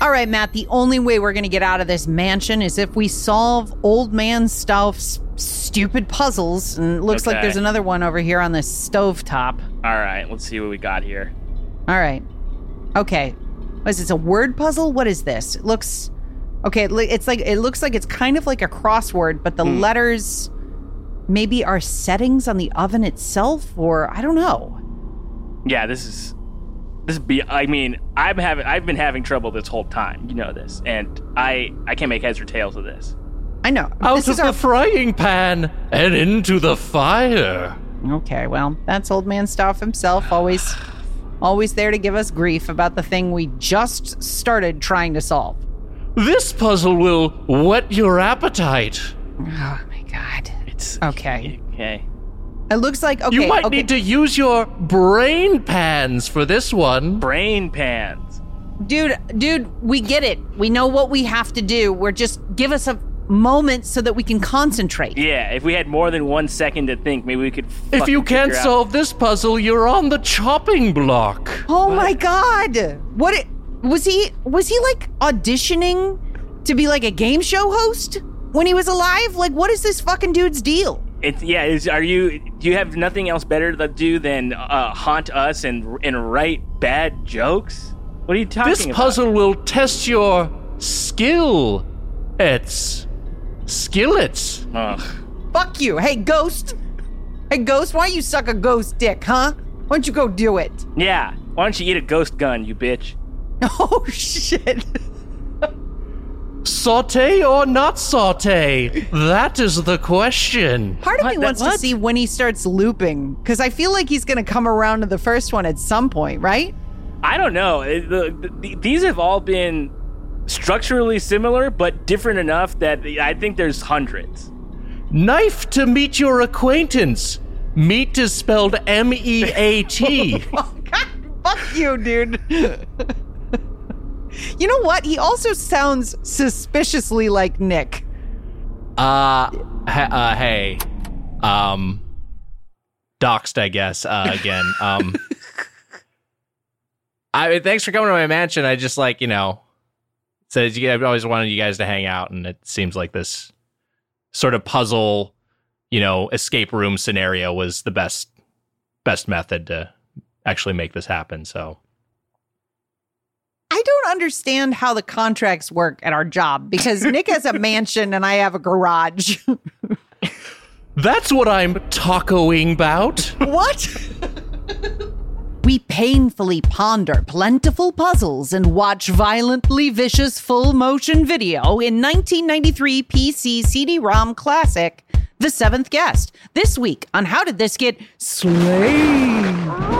All right, Matt, the only way we're going to get out of this mansion is if we solve old man Stauf's stupid puzzles. And it looks like there's another one over here on this stovetop. All right, let's see what we got here. All right. Okay. What is this? A word puzzle? What is this? It looks okay. It's like it looks like it's kind of like a crossword, but the Hmm. letters maybe are settings on the oven itself, or I don't know. Yeah, this is this be. I mean, I'm having I've been having trouble this whole time. You know this, and I I can't make heads or tails of this. I know. Out this of is the our frying pan and into the fire. Okay, well, that's old man Stauf himself, always always there to give us grief about the thing we just started trying to solve. This puzzle will whet your appetite. Oh my god. It's Okay. Okay. It looks like okay. you might okay. need to use your brain pans for this one. Brain pans. Dude, dude, we get it. We know what we have to do. We're just give us a moment so that we can concentrate. Yeah, if we had more than one second to think, maybe we could. If you can't out- solve this puzzle, you're on the chopping block. Oh my god. What it, was he was he like auditioning to be like a game show host when he was alive? Like what is this fucking dude's deal? It's yeah. Is are you? Do you have nothing else better to do than uh, haunt us and and write bad jokes? What are you talking This about? This puzzle will test your skill. It's skillets. Ugh. Fuck you. Hey ghost. Hey ghost, why you suck a ghost dick, huh? Why don't you go do it? Yeah. Why don't you eat a ghost gun, you bitch? Oh shit. Saute or not saute? That is the question. Part of What? me That- wants to see when he starts looping because I feel like he's going to come around to the first one at some point, right? I don't know. Uh, it- the- the- these have all been structurally similar, but different enough that I think there's hundreds. Knife to meet your acquaintance. Meat is spelled M E A T. Oh God, fuck you, dude. you know what? He also sounds suspiciously like Nick. Uh, ha- uh, hey, um, doxed, I guess. Uh, again, um, I mean, thanks for coming to my mansion. I just like you know said you I've always wanted you guys to hang out, and it seems like this sort of puzzle, you know, escape room scenario was the best best method to actually make this happen. So I don't understand how the contracts work at our job because Nick has a mansion and I have a garage. that's what I'm tacoing about. what? We painfully ponder plentiful puzzles and watch violently vicious full motion video in 1993 PC CD ROM classic, The Seventh Guest. This week on How Did This Get Slayed?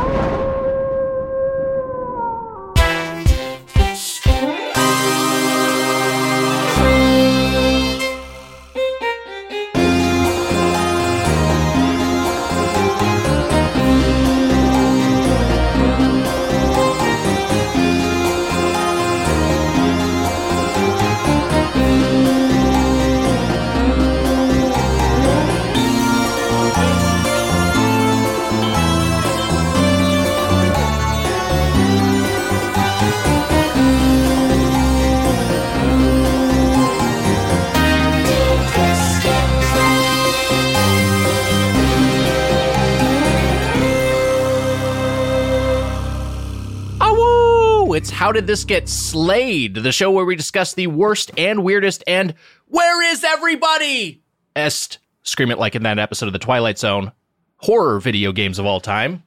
How Did This Get Slayed, the show where we discuss the worst and weirdest and Where is Everybody? Est, scream it like in that episode of The Twilight Zone, horror video games of all time.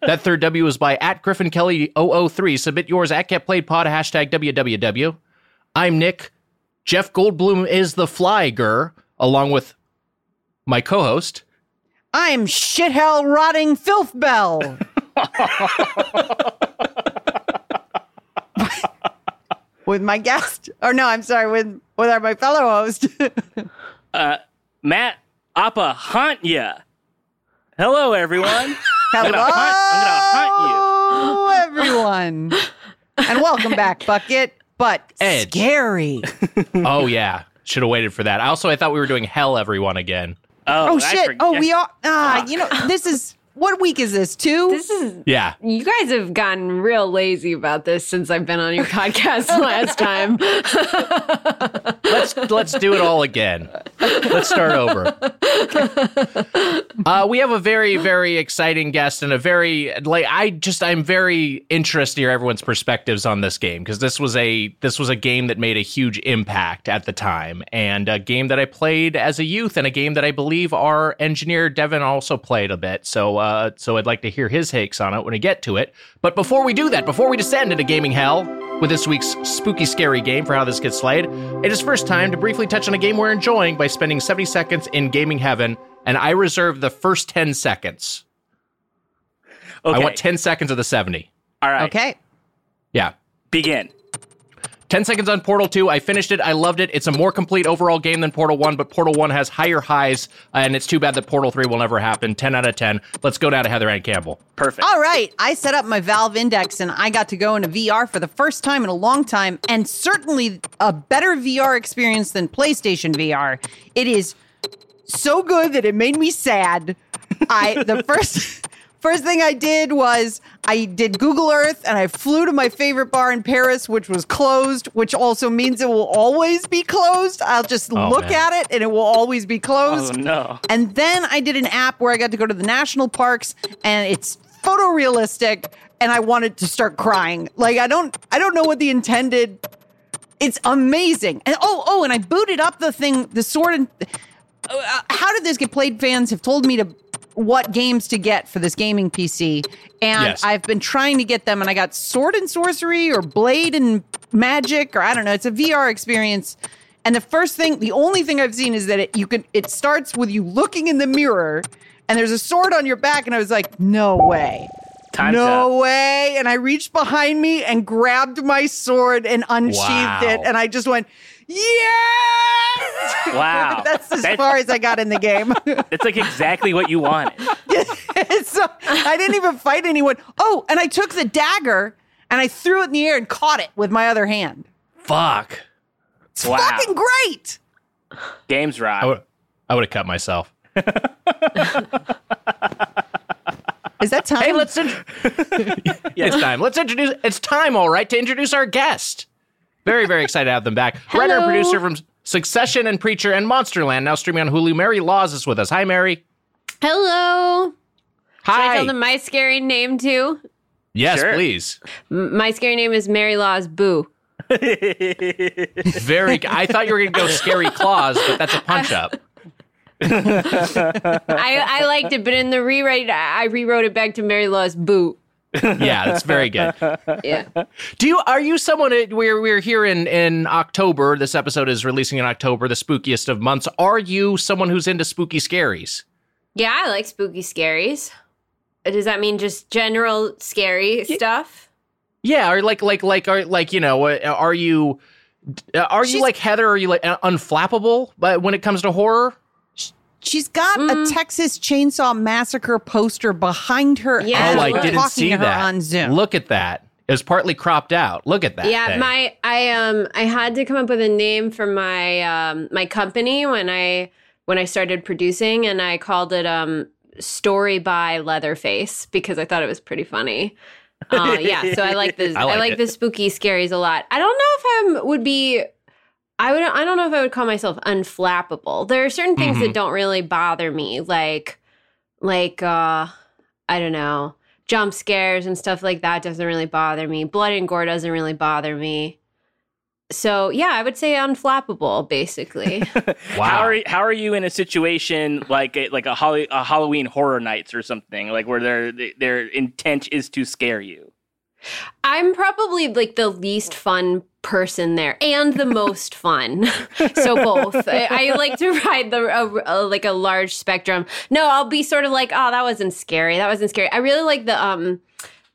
that third W is by at Griffin Kelly 003. Submit yours at GetPlayedPod, hashtag WWW. I'm Nick. Jeff Goldblum is the Flyer, along with my co host. I'm shithell rotting filth bell. with my guest, or no, I'm sorry, with with our, my fellow host. Matt Appa haunt ya. Hello, everyone. Hello, I'm gonna hunt- I'm everyone, and welcome back, Bucket. But Edge. scary. oh, yeah. Should have waited for that. Also, I thought we were doing Hell Everyone again. Oh, Oh shit! forg- Oh, we are. Ah, you know, this is what week is this? Two? This is Yeah. you guys have gotten real lazy about this since I've been on your podcast last time. let's let's do it all again. Let's start over. Uh, we have a very very exciting guest and a very like I just I'm very interested to hear everyone's perspectives on this game because this was a this was a game that made a huge impact at the time and a game that I played as a youth and a game that I believe our engineer Devin also played a bit. So uh, Uh, so I'd like to hear his takes on it when we get to it. But before we do that, before we descend into gaming hell with this week's spooky scary game for how this gets slayed, it is first time to briefly touch on a game we're enjoying by spending 70 seconds in gaming heaven, and I reserve the first 10 seconds. Okay. I want 10 seconds of the 70. All right. Okay. Yeah. Begin. 10 seconds on Portal 2. I finished it. I loved it. It's a more complete overall game than Portal 1, but Portal 1 has higher highs, and it's too bad that Portal 3 will never happen. 10 out of 10. Let's go down to Heather Ann Campbell. Perfect. All right. I set up my Valve Index and I got to go into VR for the first time in a long time, and certainly a better VR experience than PlayStation VR. It is so good that it made me sad. I the first first thing I did was I did Google Earth and I flew to my favorite bar in Paris, which was closed, which also means it will always be closed. I'll just Oh, look man. at it and it will always be closed. Oh no. And then I did an app where I got to go to the national parks and it's photorealistic and I wanted to start crying. Like I don't I don't know what the intended it's amazing. And oh oh and I booted up the thing the sword and uh, how did this get played fans have told me to what games to get for this gaming PC and Yes. I've been trying to get them and I got sword and sorcery or blade and magic or I don't know it's a VR experience and the first thing the only thing I've seen is that it you can it starts with you looking in the mirror and there's a sword on your back and I was like no way Time's no up. way and I reached behind me and grabbed my sword and unsheathed Wow. it and I just went yes Wow. that's as That- far as I got in the game. It's like exactly what you wanted. so I didn't even fight anyone. Oh, and I took the dagger and I threw it in the air and caught it with my other hand. Fuck. It's Wow. fucking great. Games rock. I would I would have cut myself. Is that time? Hey, let's in- It's time. Let's introduce it's time all right to introduce our guest. Very very excited to have them back. Writer and producer from Succession and Preacher and Monsterland now streaming on Hulu. Mary Laws is with us. Hi Mary. Hello. Should I Hi. tell them my scary name too? yes, Sure. please. M- my scary name is Mary Laws Boo. Very I thought you were going to go scary claws, but that's a punch up. I, I liked it, but in the rewrite, I I rewrote it back to Mary Laws Boo. Yeah, that's very good. Yeah. Do you are you someone uh, we're we're here in in October. This episode is releasing in October, the spookiest of months. Are you someone who's into spooky scaries? yeah, I like spooky scaries. Does that mean just general scary stuff? Yeah, or like like like are like you know, uh, are you uh, are you She's- like Heather? Are you like uh, unflappable? But when it comes to horror, She's got a Texas Chainsaw Massacre poster behind her. Yeah. oh, I didn't talking see to her that. on Zoom. Look at that. It was partly cropped out. Look at that. yeah, thing. my I um I had to come up with a name for my um my company when I when I started producing and I called it um Story by Leatherface because I thought it was pretty funny. Uh, yeah, so I like the I I like like, the spooky scaries a lot. I don't know if I would be I would I don't know if I would call myself unflappable. There are certain things Mhm. that don't really bother me like like uh I don't know, jump scares and stuff like that doesn't really bother me. Blood and gore doesn't really bother me. So yeah, I would say unflappable, basically. wow. How are how are you in a situation like a, like a, Holly, a Halloween horror nights or something like where their their intent is to scare you? I'm probably like the least fun person there and the most fun. so both. I, I like to ride the a, a- like a large spectrum. No, I'll be sort of like, oh, that wasn't scary. That wasn't scary. I really like the um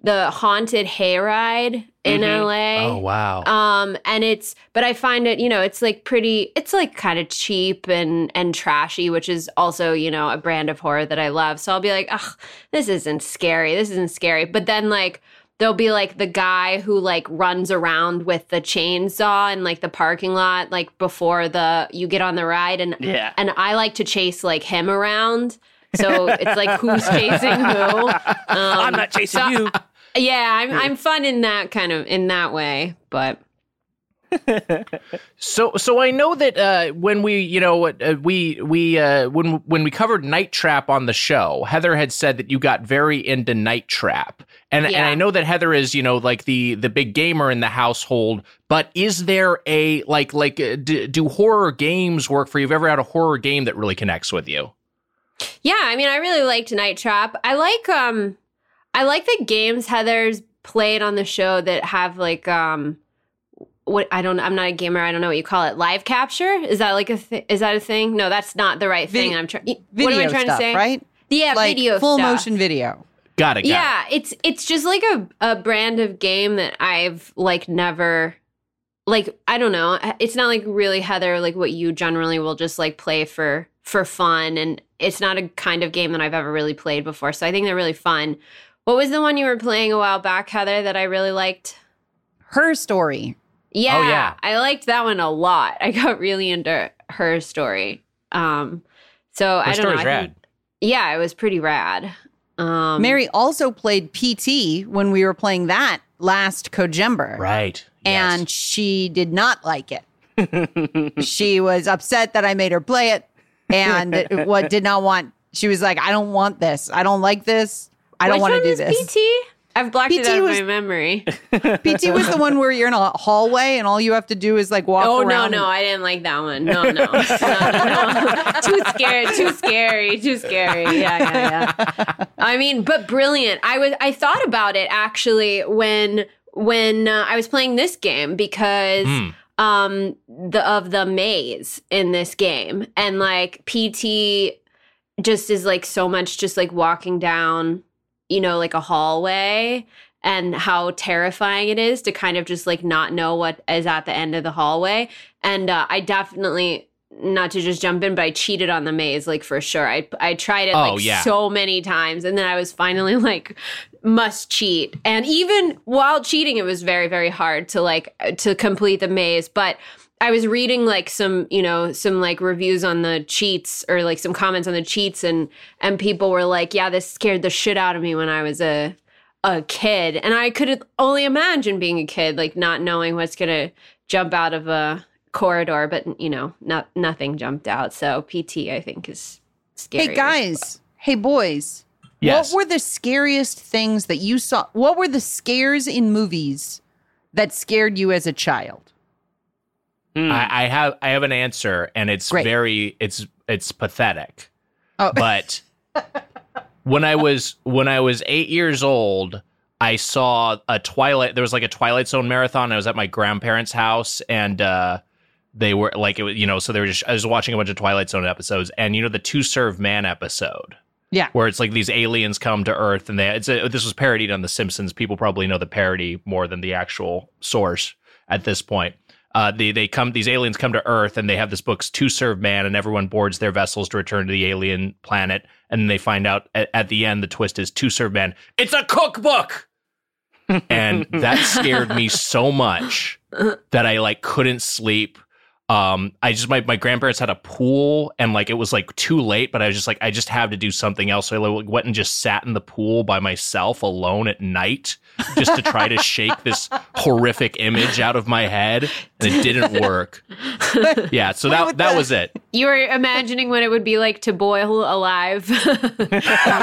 the haunted hayride in Mhm. LA. Oh wow. Um, and it's, but I find it, you know, it's like pretty, it's like kind of cheap and and trashy, which is also, you know, a brand of horror that I love. So I'll be like, ugh, this isn't scary. This isn't scary. But then like there'll be like the guy who like runs around with the chainsaw in like the parking lot, like before the you get on the ride, and Yeah. and I like to chase like him around. So it's like who's chasing who. Um, I'm not chasing so- you. Yeah, I'm I'm fun in that kind of in that way, but So, so I know that uh, when we, you know, uh, we we uh, when when we covered Night Trap on the show, Heather had said that you got very into Night Trap, and and I know that Heather is, you know, like the the big gamer in the household. But is there a like like uh, do, do horror games work for you? Have you ever had a horror game that really connects with you? Yeah, I mean, I really liked Night Trap. I like um, I like the games Heather's played on the show that have like um, what I don't. I'm not a gamer. I don't know what you call it. Live capture is that like a th- is that a thing? No, that's not the right thing. Vid- I'm trying. Video What am I trying stuff, to say? right? Yeah, like video full stuff. motion video. Got it. Got yeah it's it's just like a, a brand of game that i've like never like i don't know it's not like really heather like what you generally will just like play for for fun and it's not a kind of game that i've ever really played before so i think they're really fun what was the one you were playing a while back heather that i really liked Her story. Yeah, Oh, yeah. i liked that one a lot i got really into her story um so it. i don't know story's I rad. think- yeah it was pretty rad um Mary also played PT when we were playing that last Kojember. Right. And she did not like it. she was upset that I made her play it and what did not want she was like, I don't want this. I don't like this. I don't Which want to do was this. PT? I've blocked it PT out of was- my memory. PT was the one where you're in a hallway and all you have to do is like walk Oh no, around. no, I didn't like that one. No, no, no, no, no. too scary, too scary, too scary. Yeah, yeah, yeah. I mean, but brilliant. I was, I thought about it actually when when uh, I was playing this game because Mm. um the of the maze in this game and like PT just is like so much just like walking down you know like a hallway and how terrifying it is to kind of just like not know what is at the end of the hallway. And uh, I definitely not to just jump in but I cheated on the maze like for sure. I I tried it Oh, like yeah. so many times and then I was finally like must cheat. And even while cheating it was very very hard to like to complete the maze. But i was reading like some you know some like reviews on the cheats or like some comments on the cheats and and people were like yeah this scared the shit out of me when i was a a kid and i could only imagine being a kid like not knowing what's gonna jump out of a corridor but you know not nothing jumped out so pt i think is scary Hey guys, hey boys. Yes. What were the scariest things that you saw? What were the scares in movies that scared you as a child? Hmm. I, I have I have an answer, and it's Great. very it's it's pathetic. Oh. But when I was when I was eight years old, I saw a Twilight. There was like a Twilight Zone marathon. I was at my grandparents' house, and uh, they were like it was you know so they were just I was watching a bunch of Twilight Zone episodes, and you know the To Serve Man episode Yeah. where it's like these aliens come to Earth, and they it's a, this was parodied on The Simpsons. People probably know the parody more than the actual source at this point. Uh, they they come these aliens come to Earth, and they have this book's to serve man, and everyone boards their vessels to return to the alien planet, and then they find out at, at the end the twist is to serve man. It's a cookbook. and that scared me so much that I like couldn't sleep. Um, I just my my grandparents had a pool and like it was like too late, but I was just like I just have to do something else. So I like, went and just sat in the pool by myself alone at night just to try to shake this horrific image out of my head, and it didn't work. Yeah, so that that was it. You were imagining what it would be like to boil alive. You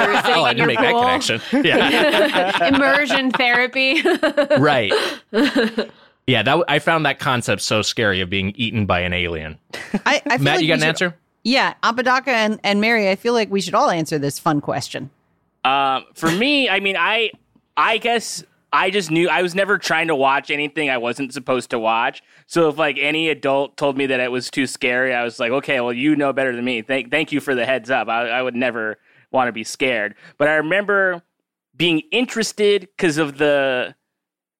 were sitting Oh, I in didn't your make that connection. Yeah, Immersion therapy. right. Yeah, that I found that concept so scary of being eaten by an alien. I, I feel Matt, like you got an should- answer? Yeah, Apodaca and, and Mary, I feel like we should all answer this fun question. Um, for me, I mean, I, I guess I just knew I was never trying to watch anything I wasn't supposed to watch. So if like any adult told me that it was too scary, I was like, okay, well, you know better than me. Thank, thank you for the heads up. I, I would never want to be scared. But I remember being interested because of the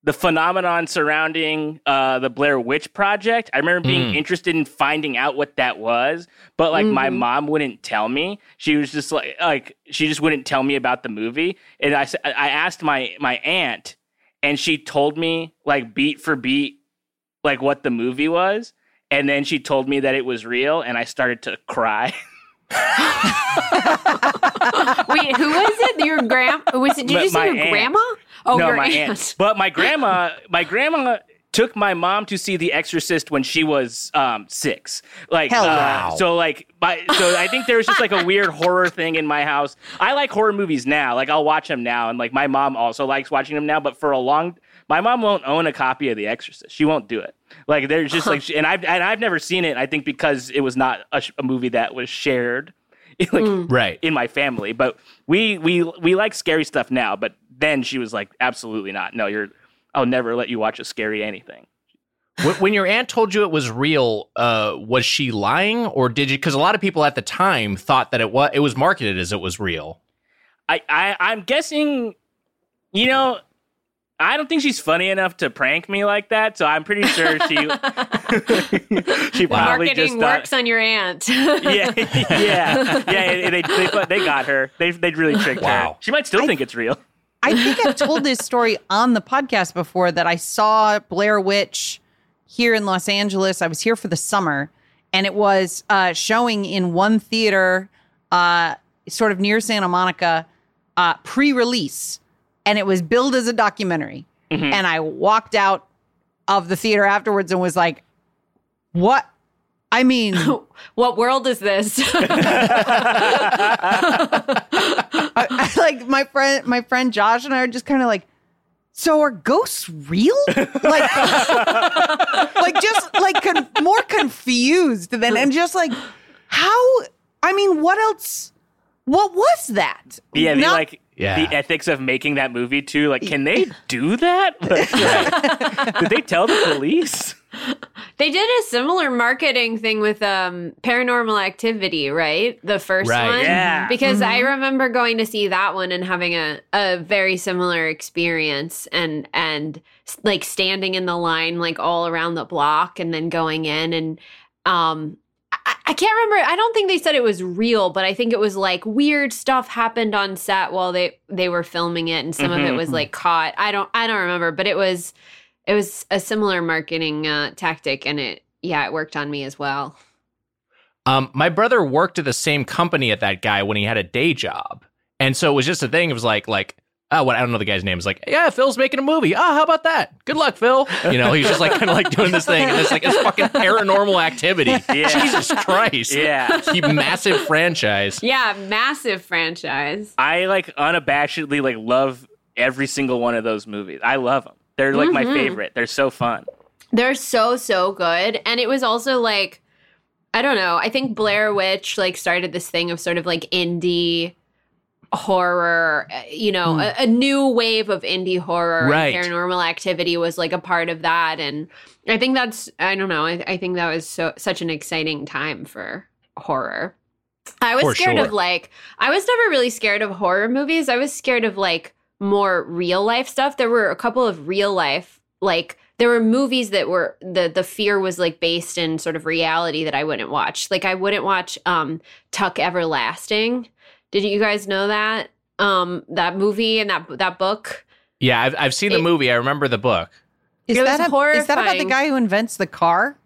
the phenomenon surrounding uh, the Blair Witch Project. I remember being Mm. interested in finding out what that was, but like my Mhm. mom wouldn't tell me. She was just like, like she just wouldn't tell me about the movie. And I, I asked my my aunt, and she told me like beat for beat, like what the movie was. And then she told me that it was real, and I started to cry. Wait, who was it? Your grand? Was it? Did But you say your aunt. grandma? Oh, no, your my aunt. aunt. But my grandma, my grandma took my mom to see The Exorcist when she was um, six. Like, Hell uh, yeah. so like, my, so I think there's just like a weird horror thing in my house. I like horror movies now. Like, I'll watch them now, and like my mom also likes watching them now. But for a long, my mom won't own a copy of The Exorcist. She won't do it. Like, there's just like, and I've and I've never seen it. I think because it was not a, a movie that was shared. Like Right. in my family, but we we we like scary stuff now. But then she was like, absolutely not. No, you're. I'll never let you watch a scary anything. When- when your aunt told you it was real, uh, was she lying or did you? Because a lot of people at the time thought that it was it was marketed as it was real. I, I I'm guessing, you know, I don't think she's funny enough to prank me like that. So I'm pretty sure she she probably Marketing just thought, works on your aunt. yeah, yeah, yeah. They, they they got her. They they really tricked her. She might still think it's real. I think I've told this story on the podcast before that I saw Blair Witch here in Los Angeles. I was here for the summer, and it was uh, showing in one theater, uh, sort of near Santa Monica, uh, pre-release, and it was billed as a documentary. And I walked out of the theater afterwards and was like, "What? I mean." what world is this? I, I, like my friend my friend Josh and I are just kind of like so are ghosts real like like just like con- more confused than and just like how I mean what else what was that Yeah, Not- like Yeah. the ethics of making that movie too. Like, can they do that? Like, did they tell the police? they did a similar marketing thing with um paranormal activity, right? The first Right. one. Yeah. Because I remember going to see that one and having a, a very similar experience and and like standing in the line like all around the block and then going in and um I, I can't remember. I don't think they said it was real, but I think it was like weird stuff happened on set while they they were filming it, and some of it was like caught. I don't I don't remember, but it was it was a similar marketing uh, tactic, and it yeah it worked on me as well. Um, my brother worked at the same company at that guy when he had a day job, and so it was just a thing. It was like like. Oh, what I don't know the guy's name. is like, yeah, Phil's making a movie. Oh, how about that? Good luck, Phil. You know, he's just like kind of like doing this thing, and it's like it's fucking paranormal activity. Yeah. Jesus Christ. Yeah. You massive franchise. Yeah, massive franchise. I like unabashedly like love every single one of those movies. I love them. They're like my Mhm. favorite. They're so fun. They're so so good, and it was also like I don't know. I think Blair Witch like started this thing of sort of like indie horror. uh, You know, a, a new wave of indie horror. and Right. Paranormal Activity was like a part of that, and I think that's I don't know. I, I think that was so such an exciting time for horror. I was For scared sure. of like I was never really scared of horror movies. I was scared of like more real life stuff. There were a couple of real life like there were movies that were the the fear was like based in sort of reality that I wouldn't watch. Like I wouldn't watch um Tuck Everlasting. Did you guys know that? Um that movie and that that book? Yeah, I've, I've seen the movie. I remember the book. is It was that a, is that about the guy who invents the car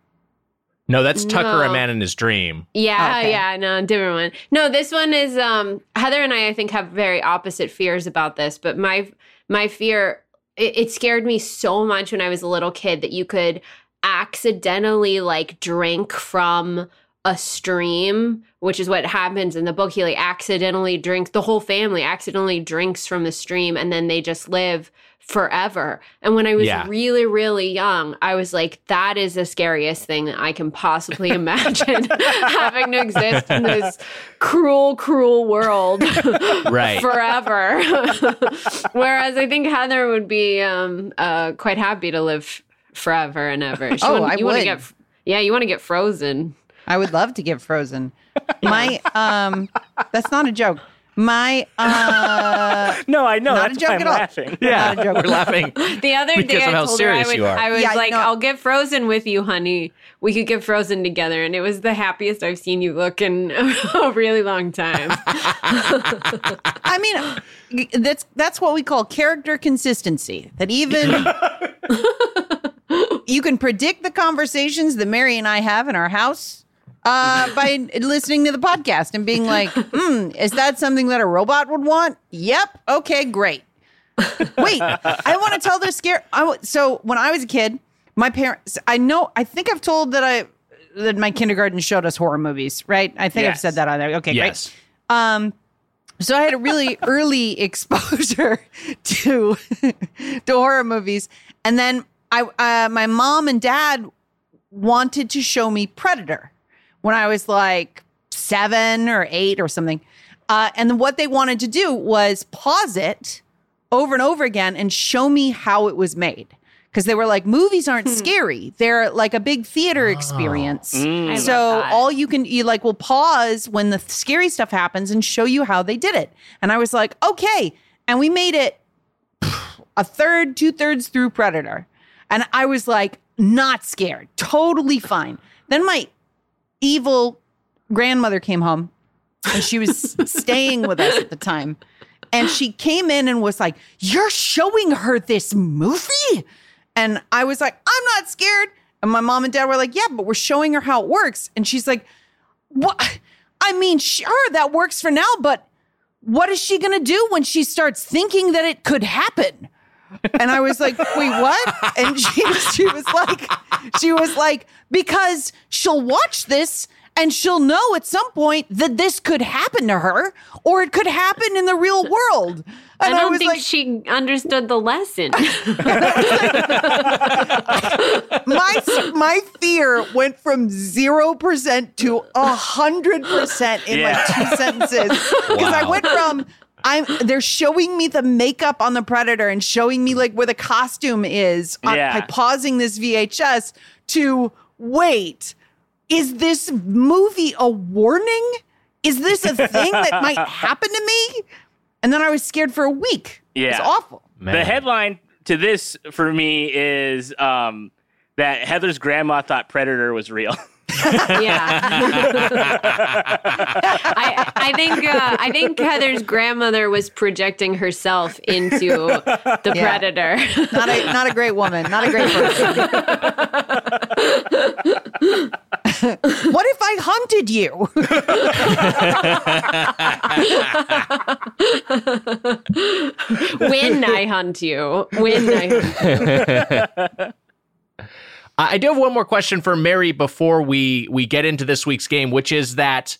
No, that's Tucker, a man in his dream. Yeah, Okay. yeah, no, different one. No, this one is um Heather and I I think have very opposite fears about this, but my my fear it, it scared me so much when I was a little kid that you could accidentally like drink from a stream, which is what happens in the book. He like accidentally drinks the whole family accidentally drinks from the stream and then they just live forever. And when I was Yeah. really, really young, I was like, that is the scariest thing that I can possibly imagine having to exist in this cruel, cruel world Right. forever. Whereas I think Heather would be um, uh, quite happy to live forever and ever. She Oh, wanna- I you wanna would. get, yeah, you want to get frozen. I would love to get frozen my um that's not a joke my uh No, I know. Not a joke why I'm at all. laughing. Yeah, Not a joke. we're laughing. The other Because day of I how told her I, serious would, you are. I was Yeah, like, no. I'll get frozen with you, honey. We could get frozen together. And it was the happiest I've seen you look in a really long time. I mean, that's that's what we call character consistency. That even you can predict the conversations that Mary and I have in our house uh, by listening to the podcast and being like, hmm, is that something that a robot would want? Yep. Okay, great. Wait, I want to tell this scare. I, w- so when I was a kid, my parents, I know, I think I've told that I, that my kindergarten showed us horror movies, right? I think I've said that on there. Okay, yes. great. Um, so I had a really early exposure to to horror movies, and then I, uh, my mom and dad wanted to show me Predator when I was like seven or eight or something. Uh, and what they wanted to do was pause it over and over again and show me how it was made. Because they were like, movies aren't scary. They're like a big theater experience. Mm. So all you can you like will pause when the scary stuff happens and show you how they did it. And I was like, okay. And we made it a third, two thirds through Predator. And I was like, not scared, totally fine. Then my evil grandmother came home and she was staying with us at the time. And she came in and was like, You're showing her this movie? And I was like, I'm not scared. And my mom and dad were like, Yeah, but we're showing her how it works. And she's like, What? I mean, sure, that works for now, but what is she going to do when she starts thinking that it could happen? And I was like, wait, what? And she, she was like, she was like, because she'll watch this and she'll know at some point that this could happen to her or it could happen in the real world. I don't was think like, she understood the lesson. my my fear went from zero percent to a hundred percent in like two sentences because I went from I'm they're showing me the makeup on the predator and showing me like where the costume is on, Yeah. by pausing this VHS to wait is this movie a warning is this a thing that might happen to me and then I was scared for a week Yeah. It's Yeah. awful The headline to this for me is um, that Heather's grandma thought Predator was real. yeah. I I think uh, I think Heather's grandmother was projecting herself into the Yeah. predator. not a not a great woman not a great person what if I hunted you? when I hunt you, when I hunt I I do have one more question for Mary before we we get into this week's game, which is that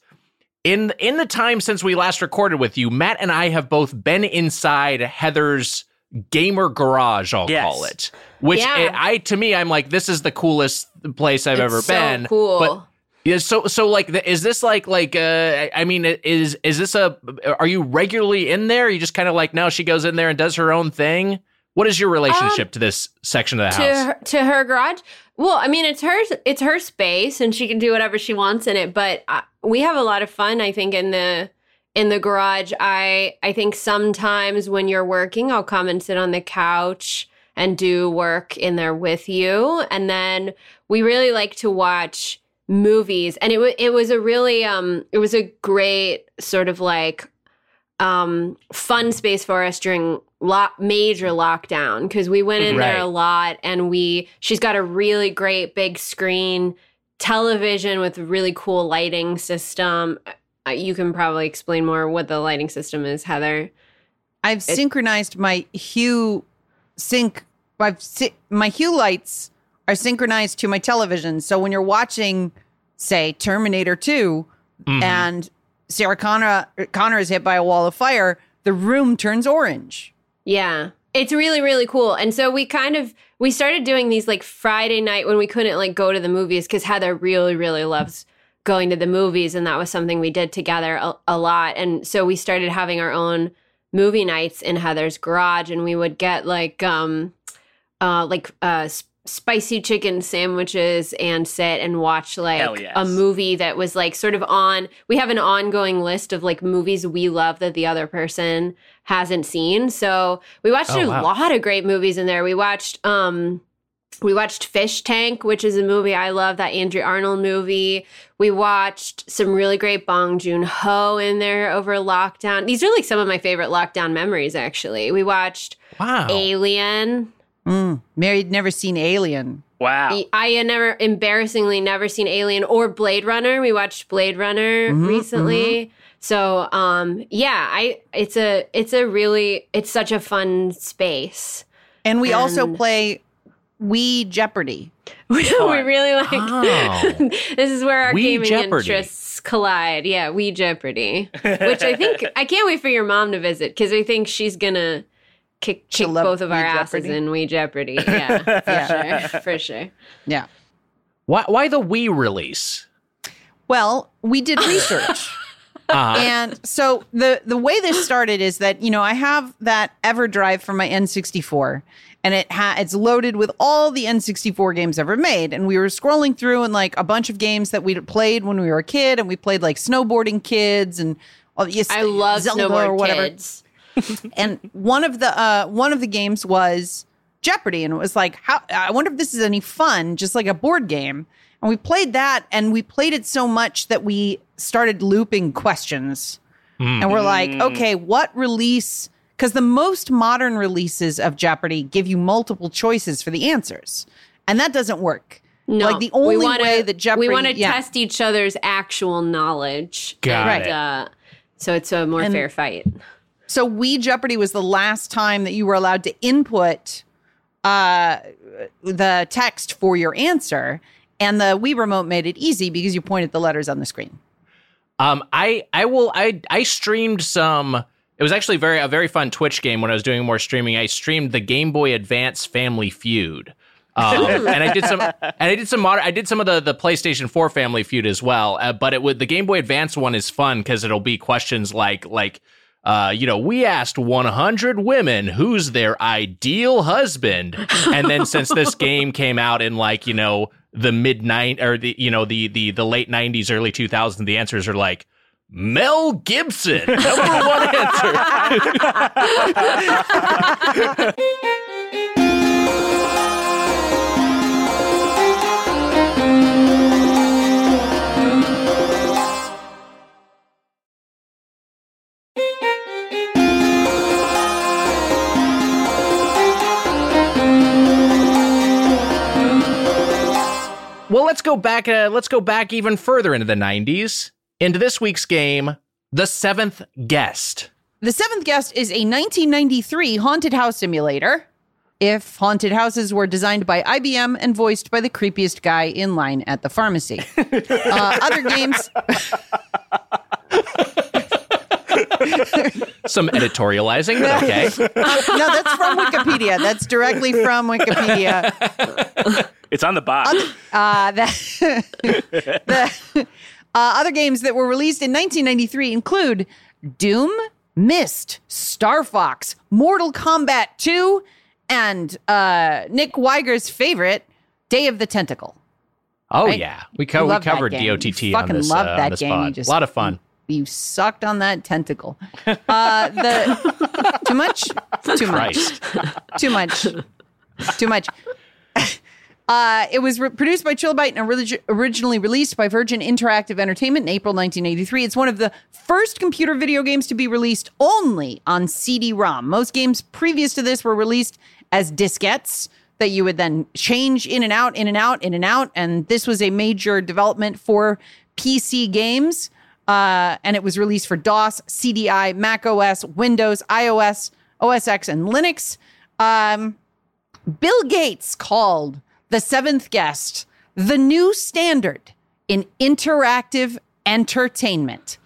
in in the time since we last recorded with you, Matt and I have both been inside Heather's gamer garage. I'll Yes. call it. Which Yeah. I, I to me, I'm like, this is the coolest place I've It's ever so been. cool. But yeah, so so like, is this like like uh? I mean, is is this a? Are you regularly in there? you just kind of like no, she goes in there and does her own thing. What is your relationship to this section of the to house? her, to her garage. Well, I mean, it's hers. It's her space, and she can do whatever she wants in it. But uh, we have a lot of fun. I think in the in the garage. I I think sometimes when you're working, I'll come and sit on the couch and do work in there with you, and then we really like to watch movies. And it was it was a really um it was a great sort of like um fun space for us during lo- major lockdown because we went in there a lot and we she's got a really great big screen television with a really cool lighting system Uh, you can probably explain more what the lighting system is heather I've synchronized my hue sync. I've si- my hue lights are synchronized to my television. So when you're watching, say, Terminator 2 Mhm. and Sarah Connor Connor is hit by a wall of fire, the room turns orange. Yeah. It's really, really cool. And so we kind of we started doing these like Friday night when we couldn't like go to the movies because Heather really, really loves going to the movies and that was something we did together a, a lot. And so we started having our own movie nights in Heather's garage and we would get like um uh like uh spicy chicken sandwiches and sit and watch like yes. a movie that was like sort of on we have an ongoing list of like movies we love that the other person hasn't seen. So we watched Oh, a wow. lot of great movies in there. We watched um we watched Fish Tank, which is a movie I love, that Andrea Arnold movie. We watched some really great Bong Joon Ho in there over lockdown. These are like some of my favorite lockdown memories, actually. We watched wow. Alien, Mm, Mary'd never seen Alien. Wow. I had never, embarrassingly, never seen Alien or Blade Runner. We watched Blade Runner Mhm, recently. So, um, yeah, I it's a it's a really it's such a fun space. And we also play Wii Jeopardy. we really like. Oh. this is where our Wii gaming Jeopardy. interests collide. Yeah, we Jeopardy, which I think I can't wait for your mom to visit because I think she's gonna kick kick love both of our Wii asses Jeopardy. in Wii Jeopardy. Yeah, for Yeah. sure, for sure. Yeah. Why, why the Wii release? Well, we did research. Uh, and so the the way this started is that you know I have that EverDrive from my N64, and it ha- it's loaded with all the N64 games ever made. And we were scrolling through and like a bunch of games that we played when we were a kid, and we played like Snowboarding Kids and oh, yes, I love Zelda snowboard or whatever. kids. and one of the uh one of the games was Jeopardy, and it was like, how I wonder if this is any fun, just like a board game. And we played that, and we played it so much that we started looping questions, and we're like, okay, what release? Because the most modern releases of Jeopardy give you multiple choices for the answers, and that doesn't work. No, like the only we wanna, way that Jeopardy, we want to yeah. test each other's actual knowledge. Got and, it. Uh, so it's a more And- fair fight. So Wii Jeopardy was the last time that you were allowed to input uh, the text for your answer, and the Wii remote made it easy because you pointed the letters on the screen. Um, I I will I I streamed some. It was actually very a very fun Twitch game when I was doing more streaming. I streamed the Game Boy Advance Family Feud, um, and I did some and I did some mod- I did some of the the PlayStation Four Family Feud as well. Uh, but it would the Game Boy Advance one is fun because it'll be questions like like. Uh, you know, we asked 100 women who's their ideal husband, and then since this game came out in like you know the mid nine or the you know the the the late 90s, early 2000s, the answers are like Mel Gibson, number one answer. Well, let's go back. Uh, let's go back even further into the 90s into this week's game, The Seventh Guest. The seventh guest is a 1993 haunted house simulator. If haunted houses were designed by IBM and voiced by the creepiest guy in line at the pharmacy. uh, other games, Some editorializing, but okay. no, that's from Wikipedia. That's directly from Wikipedia. It's on the box. Uh, that, the uh, other games that were released in 1993 include Doom, Myst, Star Fox, Mortal Kombat 2, and uh, Nick Wiger's favorite, Day of the Tentacle. Oh Right? yeah, we, co- we covered. DOTT You on fucking this. love uh, on that this game. Pod. just- a lot of fun. You sucked on that tentacle. Uh, the too much, too much, too much, too much. Uh, it was re- produced by Trilobyte and orig- originally released by Virgin Interactive Entertainment in April 1983. It's one of the first computer video games to be released only on CD-ROM. Most games previous to this were released as diskettes that you would then change in and out, in and out, in and out. And this was a major development for PC games. Uh, and it was released for DOS, CDI, Mac OS, Windows, iOS, OS X, and Linux. Um, Bill Gates called The Seventh Guest the new standard in interactive entertainment.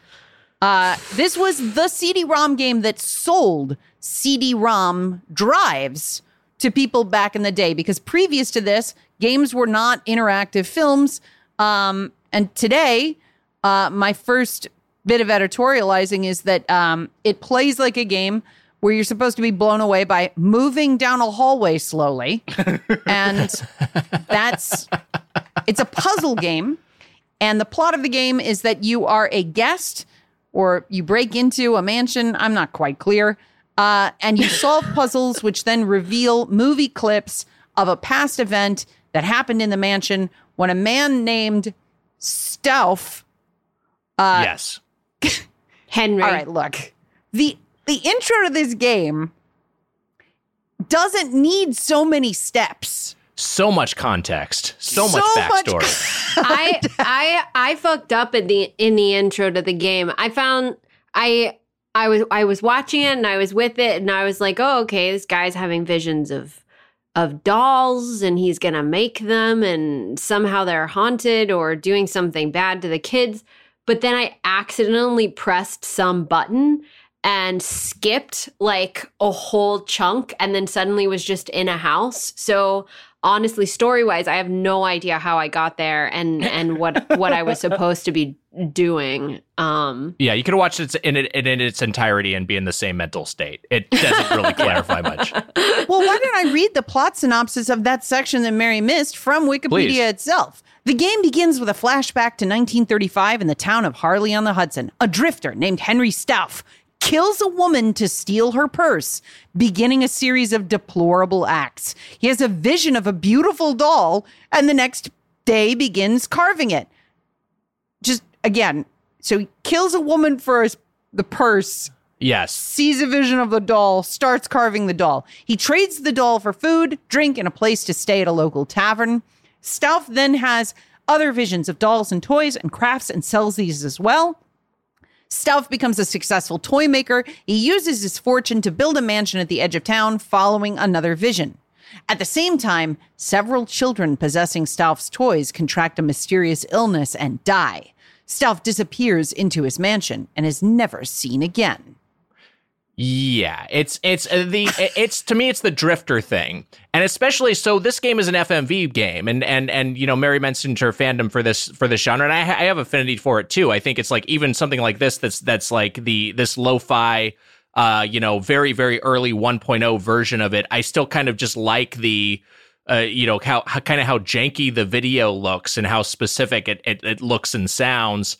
Uh, this was the CD-ROM game that sold CD-ROM drives to people back in the day because previous to this, games were not interactive films. Um, and today, uh, my first bit of editorializing is that um, it plays like a game where you're supposed to be blown away by moving down a hallway slowly. and that's it's a puzzle game. And the plot of the game is that you are a guest or you break into a mansion. I'm not quite clear. Uh, and you solve puzzles, which then reveal movie clips of a past event that happened in the mansion when a man named Stauf Uh, yes. Henry. All right, look. The the intro to this game doesn't need so many steps. So much context, so, So much much backstory. I I I fucked up in the in the intro to the game. I found I I was I was watching it and I was with it and I was like, oh okay, this guy's having visions of of dolls and he's gonna make them and somehow they're haunted or doing something bad to the kids. But then I accidentally pressed some button and skipped like a whole chunk and then suddenly was just in a house. So honestly story wise i have no idea how i got there and and what what i was supposed to be doing um yeah, you could watch watched it in, it in its entirety and be in the same mental state. It doesn't really clarify much. Well, why don't I read the plot synopsis of that section that Mary missed from Wikipedia Please. itself? The game begins with a flashback to 1935 in the town of Harley on the Hudson. A drifter named Henry Stauf kills a woman to steal her purse, beginning a series of deplorable acts. He has a vision of a beautiful doll and the next day begins carving it. Just again, so he kills a woman for his, the purse Yes. sees a vision of the doll, starts carving the doll. He trades the doll for food, drink, and a place to stay at a local tavern. Stauf then has other visions of dolls and toys and crafts and sells these as well. Stauf becomes a successful toy maker. He uses his fortune to build a mansion at the edge of town, following another vision. At the same time, several children possessing Stauf's toys contract a mysterious illness and die. Stauf disappears into his mansion and is never seen again. Yeah, it's it's uh, the it's to me it's the drifter thing, and especially so this game is an FMV game, and and and you know Mary mentioned her fandom for this for this genre, and I, I have affinity for it too. I think it's like even something like this that's that's like the this lo-fi, uh, you know, very very early 1.0 version of it. I still kind of just like the. Uh, you know how, how kind of how janky the video looks and how specific it, it, it looks and sounds,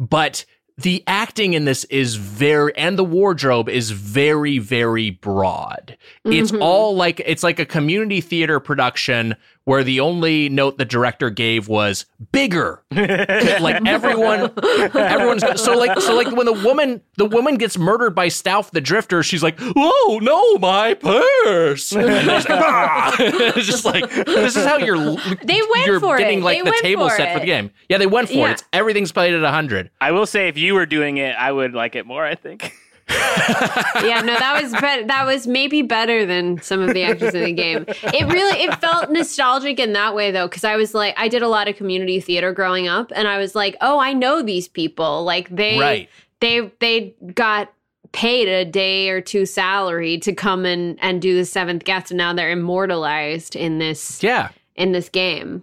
but the acting in this is very and the wardrobe is very very broad it's Mhm. all like it's like a community theater production where the only note the director gave was bigger like everyone everyone's so like so like when the woman the woman gets murdered by Stauf the drifter she's like oh no my purse and it's, "Ah!" It's just like this is how you're They went you're for it. getting like They the went table for set for it. the game yeah they went for Yeah. it it's, everything's played at 100 I will say, if you were doing it, I would like it more. I think. Yeah, no, that was bet that was maybe better than some of the actors in the game. It really it felt nostalgic in that way though, because I was like, I did a lot of community theater growing up, and I was like, oh, I know these people. Like they Right. they they got paid a day or two salary to come and and do the seventh guest, and now they're immortalized in this yeah in this game.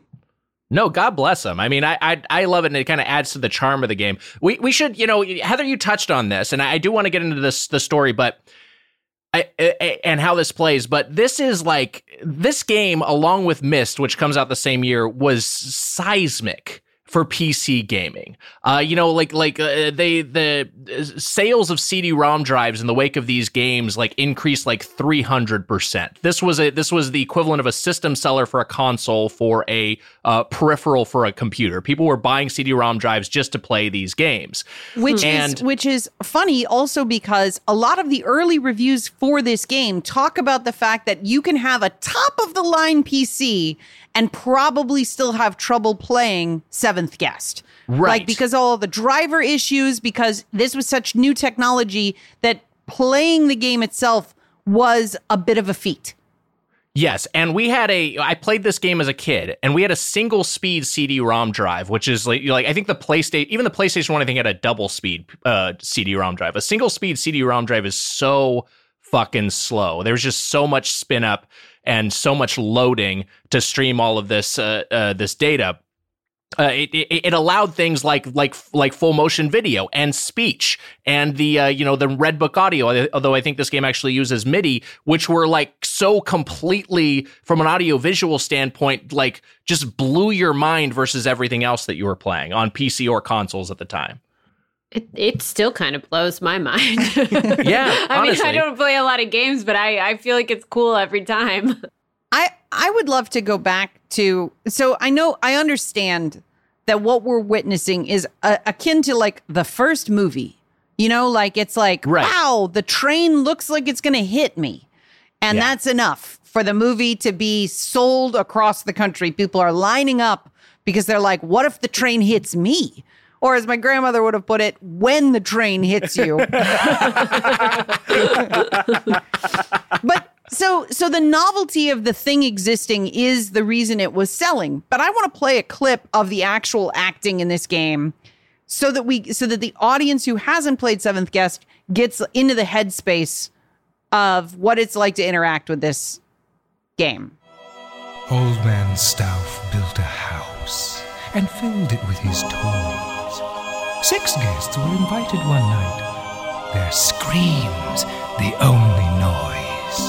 No, God bless them. I mean, I I, I love it, and it kind of adds to the charm of the game. We we should, you know, Heather, you touched on this, and I, I do want to get into this the story, but I, I and how this plays. But this is like this game, along with Myst, which comes out the same year, was seismic for PC gaming. Uh, you know, like like uh, they the uh, sales of CD-ROM drives in the wake of these games like increased like 300%. This was a this was the equivalent of a system seller for a console for a uh, peripheral for a computer. People were buying CD-ROM drives just to play these games. which And- is which is funny also because a lot of the early reviews for this game talk about the fact that you can have a top of the line PC and probably still have trouble playing Seventh Guest. Right. Like because all the driver issues because this was such new technology that playing the game itself was a bit of a feat. Yes, and we had a. I played this game as a kid, and we had a single speed CD-ROM drive, which is like, like I think the PlayStation, even the PlayStation One, I think had a double speed uh, CD-ROM drive. A single speed CD-ROM drive is so fucking slow. There's just so much spin up and so much loading to stream all of this uh, uh, this data. Uh, it, it it allowed things like like like full motion video and speech and the uh, you know the red book audio although I think this game actually uses MIDI which were like so completely from an audio visual standpoint like just blew your mind versus everything else that you were playing on PC or consoles at the time. It it still kind of blows my mind. Yeah, I mean. I don't play a lot of games, but I I feel like it's cool every time. I I would love to go back to so I know I understand that what we're witnessing is a, akin to like the first movie. You know, like it's like Right. wow, the train looks like it's going to hit me. And Yeah. that's enough for the movie to be sold across the country. People are lining up because they're like, what if the train hits me? Or as my grandmother would have put it, when the train hits you. but so so the novelty of the thing existing is the reason it was selling. But I want to play a clip of the actual acting in this game so that we so that the audience who hasn't played Seventh Guest gets into the headspace of what it's like to interact with this game. Old Man Stauff built a house and filled it with his toys. Six guests were invited one night. Their screams, the only noise.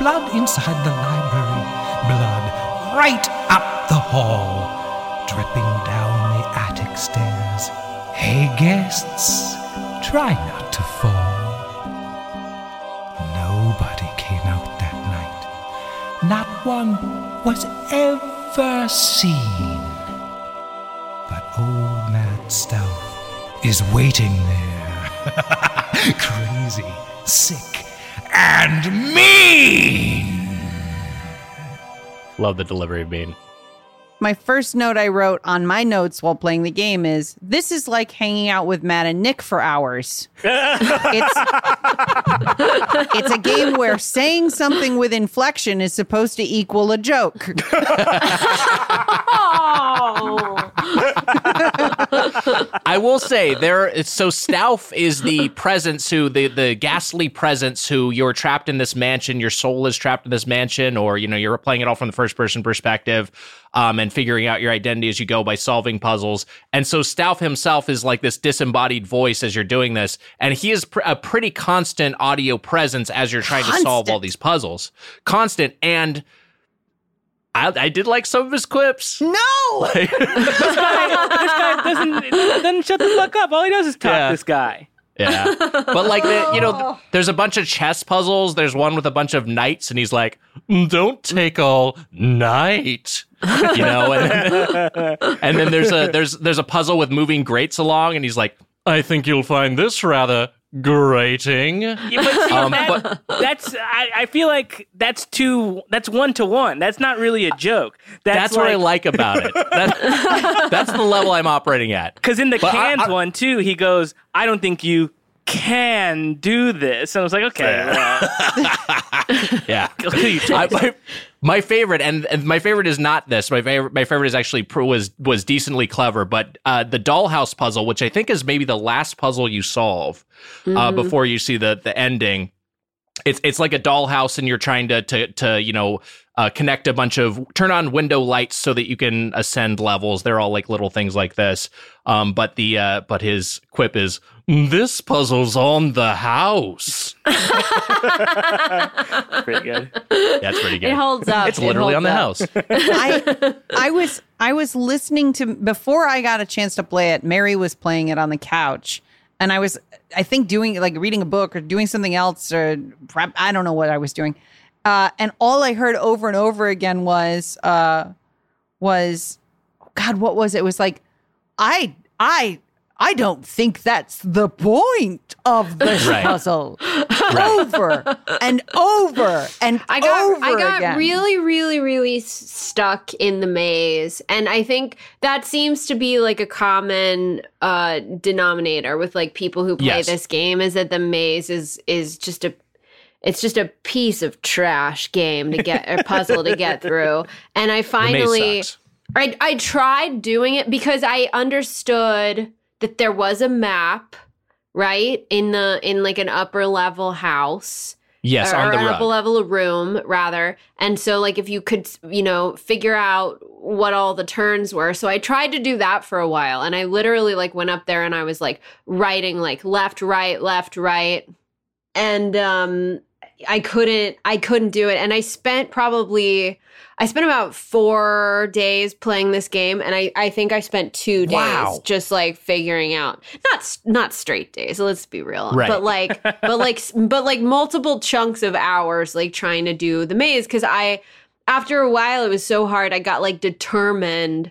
Blood inside the library, blood right up the hall, dripping down the attic stairs. Hey, guests, try not to fall. Nobody came out that night. Not one was ever seen. But old Stauf is waiting there. Crazy, sick, and mean. Love the delivery of Bean. My first note I wrote on my notes while playing the game is this is like hanging out with Matt and Nick for hours. it's, it's a game where saying something with inflection is supposed to equal a joke. I will say there. it's- So Stauff is the presence who the the ghastly presence who you're trapped in this mansion. Your soul is trapped in this mansion, or you know you're playing it all from the first person perspective, um, and figuring out your identity as you go by solving puzzles. And so Stauff himself is like this disembodied voice as you're doing this, and he is pr- a pretty constant audio presence as you're trying to solve all these puzzles. Constant and. I, I did like some of his quips. No! this guy doesn't doesn't shut the fuck up. All he does is talk. Yeah. This guy. Yeah. But like the, you know, there's a bunch of chess puzzles. There's one with a bunch of knights and he's like, "Mm, "Don't take all night." You know, and then, and then there's a there's there's a puzzle with moving grates along and he's like, "I think you'll find this rather grating." Yeah, but, see, Um, that- that's I, I feel like that's too that's one to one. That's not really a joke. That's, That's what I like about it. That, that's the level I'm operating at. Because in the But I- cans I- one too, he goes, "I don't think you can do this." And I was like, "Okay, well, Yeah. you I, my, favorite, and, and my favorite is not this. My favorite, my favorite is actually was was decently clever, but uh, the dollhouse puzzle, which I think is maybe the last puzzle you solve uh, before you see the the ending. It's it's like a dollhouse, and you're trying to to to you know uh, connect a bunch of turn on window lights so that you can ascend levels. They're all like little things like this. Um, but the uh, but his quip is this puzzle's on the house. pretty good." That's pretty good. It holds up. It's It literally on the up. house. I I was I was listening to before I got a chance to play it. Mary was playing it on the couch, and I was I think doing like reading a book or doing something else or prep, I don't know what I was doing. Uh, and all I heard over and over again was uh, was God, what was it? It was like I I I don't think that's the point of this Right. puzzle. Over and over and I got over I got again. really really really stuck in the maze and I think that seems to be like a common uh denominator with like people who play Yes. this game is that the maze is is just a it's just a piece of trash game to get a puzzle to get through and I The maze finally sucks. I I tried doing it because I understood that there was a map right in the in like an upper level house. Yes, or, on or the an upper level room rather. And so like if you could you know figure out what all the turns were. So i tried to do that for a while. And i literally like went up there and i was like writing like left right left right. And um i couldn't i couldn't do it and i spent probably i spent about four days playing this game and i i think i spent two days Wow. just like figuring out not not straight days let's be real Right. but like but like but like multiple chunks of hours like trying to do the maze because i after a while it was so hard i got like determined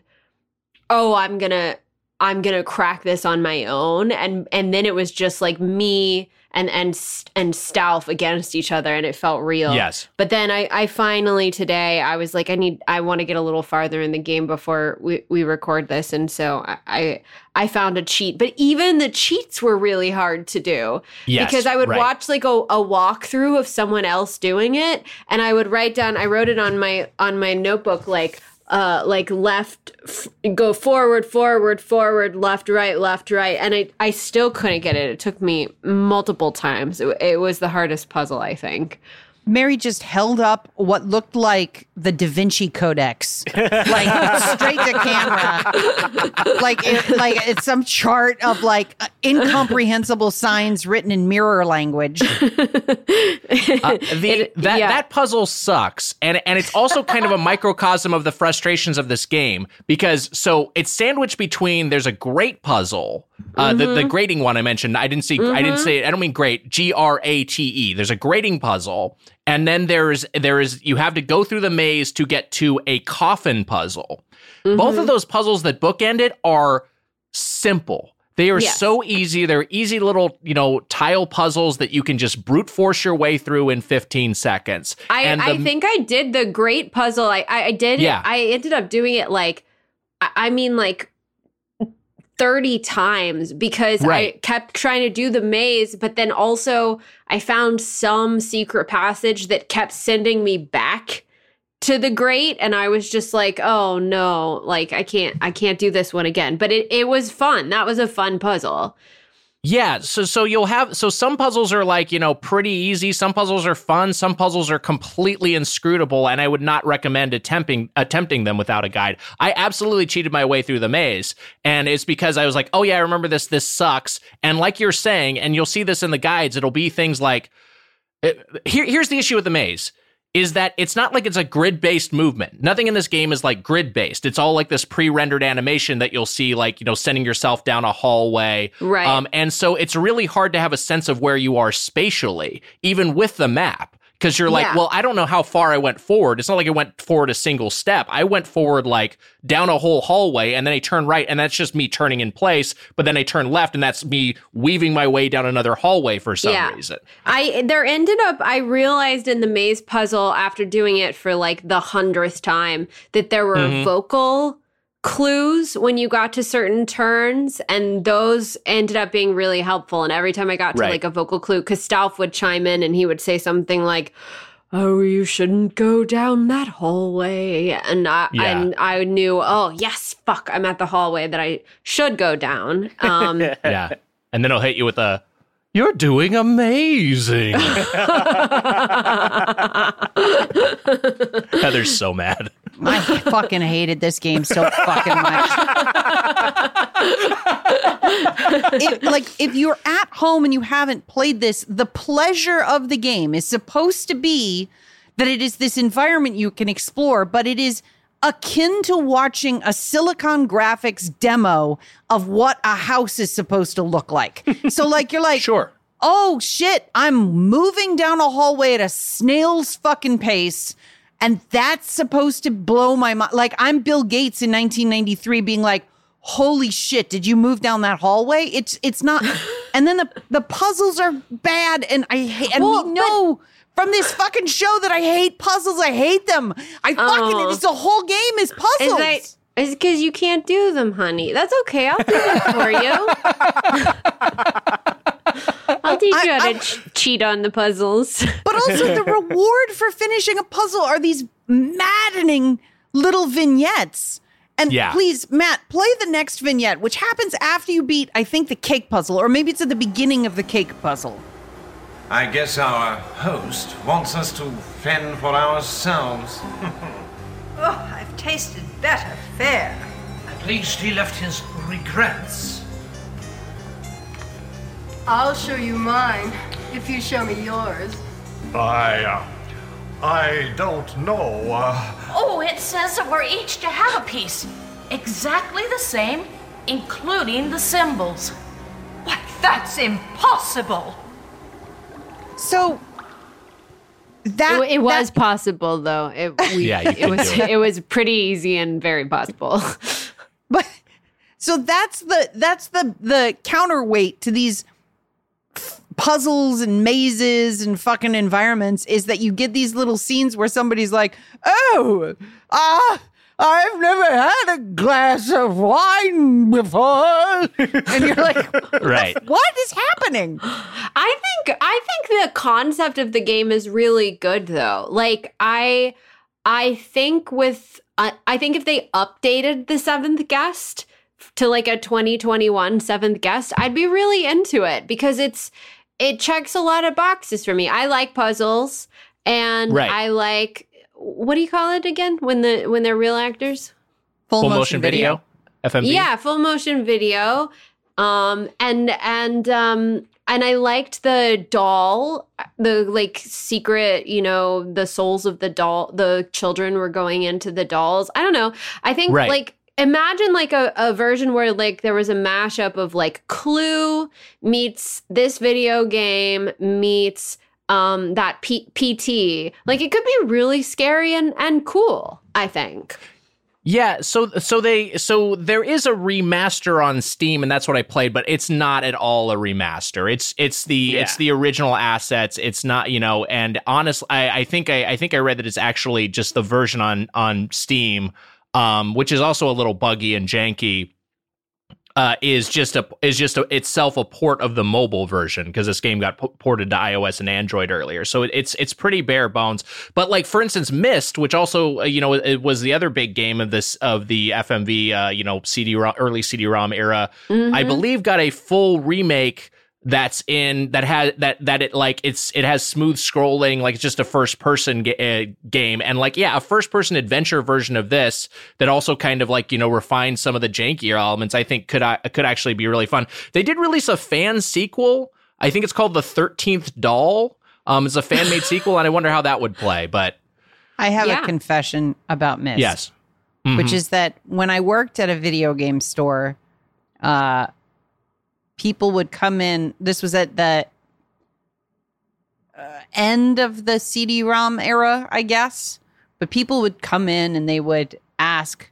oh i'm gonna I'm gonna crack this on my own, and and then it was just like me and and and Stauff against each other, and it felt real. Yes. But then I I finally today I was like I need I want to get a little farther in the game before we we record this, and so I. I I found a cheat, but even the cheats were really hard to do Yes, because I would right. watch like a, a walkthrough of someone else doing it, and I would write down. I wrote it on my on my notebook like uh like left f- go forward forward forward left right left right and I I still couldn't get it. It took me multiple times. It, it was the hardest puzzle I think. Mary just held up what looked like the Da Vinci Codex, like straight to camera, like it, like it's some chart of like incomprehensible signs written in mirror language. Uh, the, It- that yeah. that puzzle sucks, and and it's also kind of a microcosm of the frustrations of this game because so it's sandwiched between there's a great puzzle, uh, the the Mm-hmm. grading one I mentioned. I didn't see. I didn't say. I don't mean great. G R A T E. There's a grading puzzle, and then there's there is you have to go through the maze to get to a coffin puzzle. Both Mm-hmm. of those puzzles that bookend it are simple. They are Yes. so easy. They're easy little, you know, tile puzzles that you can just brute force your way through in 15 seconds. I, and I think I did the great puzzle. I I, did Yeah. I ended up doing it like I, I mean like 30 times because I kept trying to do the maze, but then also I found some secret passage that kept sending me back to the great and I was just like, "Oh no, like I can't I can't do this one again." But it it was fun. That was a fun puzzle. Yeah, so so you'll have so some puzzles are like, you know, pretty easy, some puzzles are fun, some puzzles are completely inscrutable and I would not recommend attempting attempting them without a guide. I absolutely cheated my way through the maze and it's because I was like, "Oh yeah, I remember this this sucks." And like you're saying, and you'll see this in the guides, it'll be things like uh, here here's the issue with the maze is that it's not like it's a grid based movement. Nothing in this game is like grid based. It's all like this pre rendered animation that you'll see, like, you know, sending yourself down a hallway. Right. Um, and so it's really hard to have a sense of where you are spatially, even with the map. Because you're like, Yeah. well, I don't know how far I went forward. It's not like I went forward a single step. I went forward like down a whole hallway and then I turn right and that's just me turning in place. But then I turn left and that's me weaving my way down another hallway for some Yeah. reason. I there ended up I realized in the maze puzzle after doing it for like the hundredth time that there were Mhm. vocal clues when you got to certain turns and those ended up being really helpful and every time I got to Right. like a vocal clue cuz would chime in and he would say something like Oh, you shouldn't go down that hallway. And I Yeah. and I knew, oh yes, fuck, I'm at the hallway that I should go down. Um Yeah. And then he'll hit you with a, you're doing amazing. Heather's so mad. I fucking hated this game so fucking much. It- like if you're at home and you haven't played this, the pleasure of the game is supposed to be that it is this environment you can explore, but it is akin to watching a Silicon Graphics demo of what a house is supposed to look like. So like you're like Sure. oh shit, I'm moving down a hallway at a snail's fucking pace. And that's supposed to blow my mind. Like I'm Bill Gates in 1993 being like, holy shit, did you move down that hallway? It's it's not. and then the, the puzzles are bad. And I hate, and Well, we know from this fucking show that I hate puzzles. I hate them. I fucking, Oh. it's the whole game is Is puzzles. it's because you can't do them, honey. That's okay. I'll do it for you. I'll teach you how I- to ch- cheat on the puzzles. But also, the reward for finishing a puzzle are these maddening little vignettes. And Yeah. please, Matt, play the next vignette, which happens after you beat, I think, the cake puzzle, or maybe it's at the beginning of the cake puzzle. I guess our host wants us to fend for ourselves. Oh, I've tasted better fare. At least he left his regrets. I'll show you mine if you show me yours. I, uh, I don't know. Uh, Oh, it says that we're each to have a piece. Exactly the same, including the symbols. Why, that's impossible. So, that it, it was that- possible, though. It, we, Yeah, it was it. it was pretty easy and very possible. but So that's the that's the the counterweight to these puzzles and mazes and fucking environments is that you get these little scenes where somebody's like, "Oh, ah, I've never had a glass of wine before," and you're like, Right. "What is happening?" I think I think the concept of the game is really good though. Like I I think with uh, I think if they updated the seventh guest to like a 2021 seventh guest, I'd be really into it because it's it checks a lot of boxes for me. I like puzzles and Right. I like what do you call it again when the when they're real actors? Full, motion, video. FMV. Yeah, full motion video. Um and and um and I liked the doll, the like secret, you know, the souls of the doll, the children were going into the dolls. I don't know. I think Right. like imagine like a, a version where like there was a mashup of like Clue meets this video game meets um that P- PT. Like it could be really scary and and cool, I think. Yeah, so so they so there is a remaster on Steam, and that's what I played, but it's not at all a remaster. It's it's the Yeah. it's the original assets. It's not you know, and honestly, I, I think I, I think I read that it's actually just the version on on Steam, um, which is also a little buggy and janky. Uh, is just a is just a, itself a port of the mobile version because this game got p- ported to iOS and Android earlier, so it, it's it's pretty bare bones. But like for instance, Myst, which also uh, you know it was the other big game of this of the FMV uh, you know CD early CD-ROM era, I believe got a full remake that's in that has that that it like it's it has smooth scrolling like it's just a first person ga- uh, game and like yeah a first person adventure version of this that also kind of like you know refines some of the jankier elements i think could i could actually be really fun they did release a fan sequel i think it's called the 13th doll um it's a fan made sequel and i wonder how that would play but I have Yeah. a confession about Myst. yes which Mhm. is that when I worked at a video game store, uh, people would come in. This was at the uh, end of the CD-ROM era, I guess. But people would come in and they would ask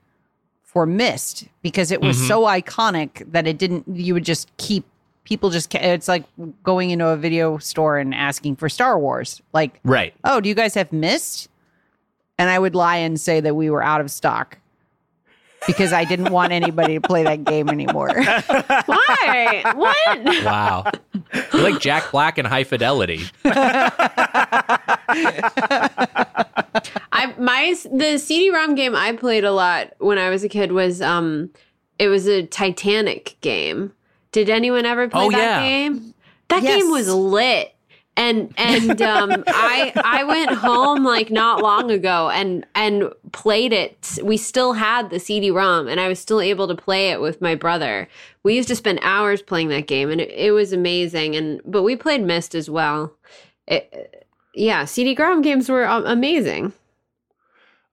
for Myst because it was Mhm. so iconic that it didn't. You would just keep people just. It's like going into a video store and asking for Star Wars. Like, right oh, do you guys have Myst? And I would lie and say that we were out of stock because I didn't want anybody to play that game anymore. Why? what? wow you're like jack black and high fidelity I my the CD-ROM game I played a lot when I was a kid was um it was a Titanic game. Did anyone ever play Oh, that yeah. game? That Yes. game was lit. And and um I I went home like not long ago and and played it. We still had the CD-ROM and I was still able to play it with my brother. We used to spend hours playing that game and it, it was amazing and but we played Myst as well. It, yeah, CD-ROM games were um, amazing.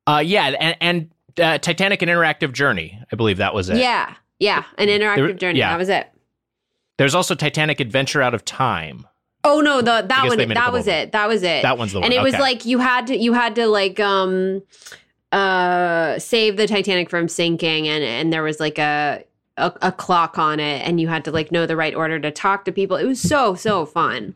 uh yeah and and uh, titanic and interactive journey i believe that was it Yeah, yeah, an interactive There- journey. yeah. That was it. There's also Titanic Adventure Out of Time. Oh no, the that one they made a that was it. That was it. That one's the one. and it was like you had to you had to like um uh save the Titanic from sinking and and there was like a a, a clock on it and you had to like know the right order to talk to people. It was so so fun.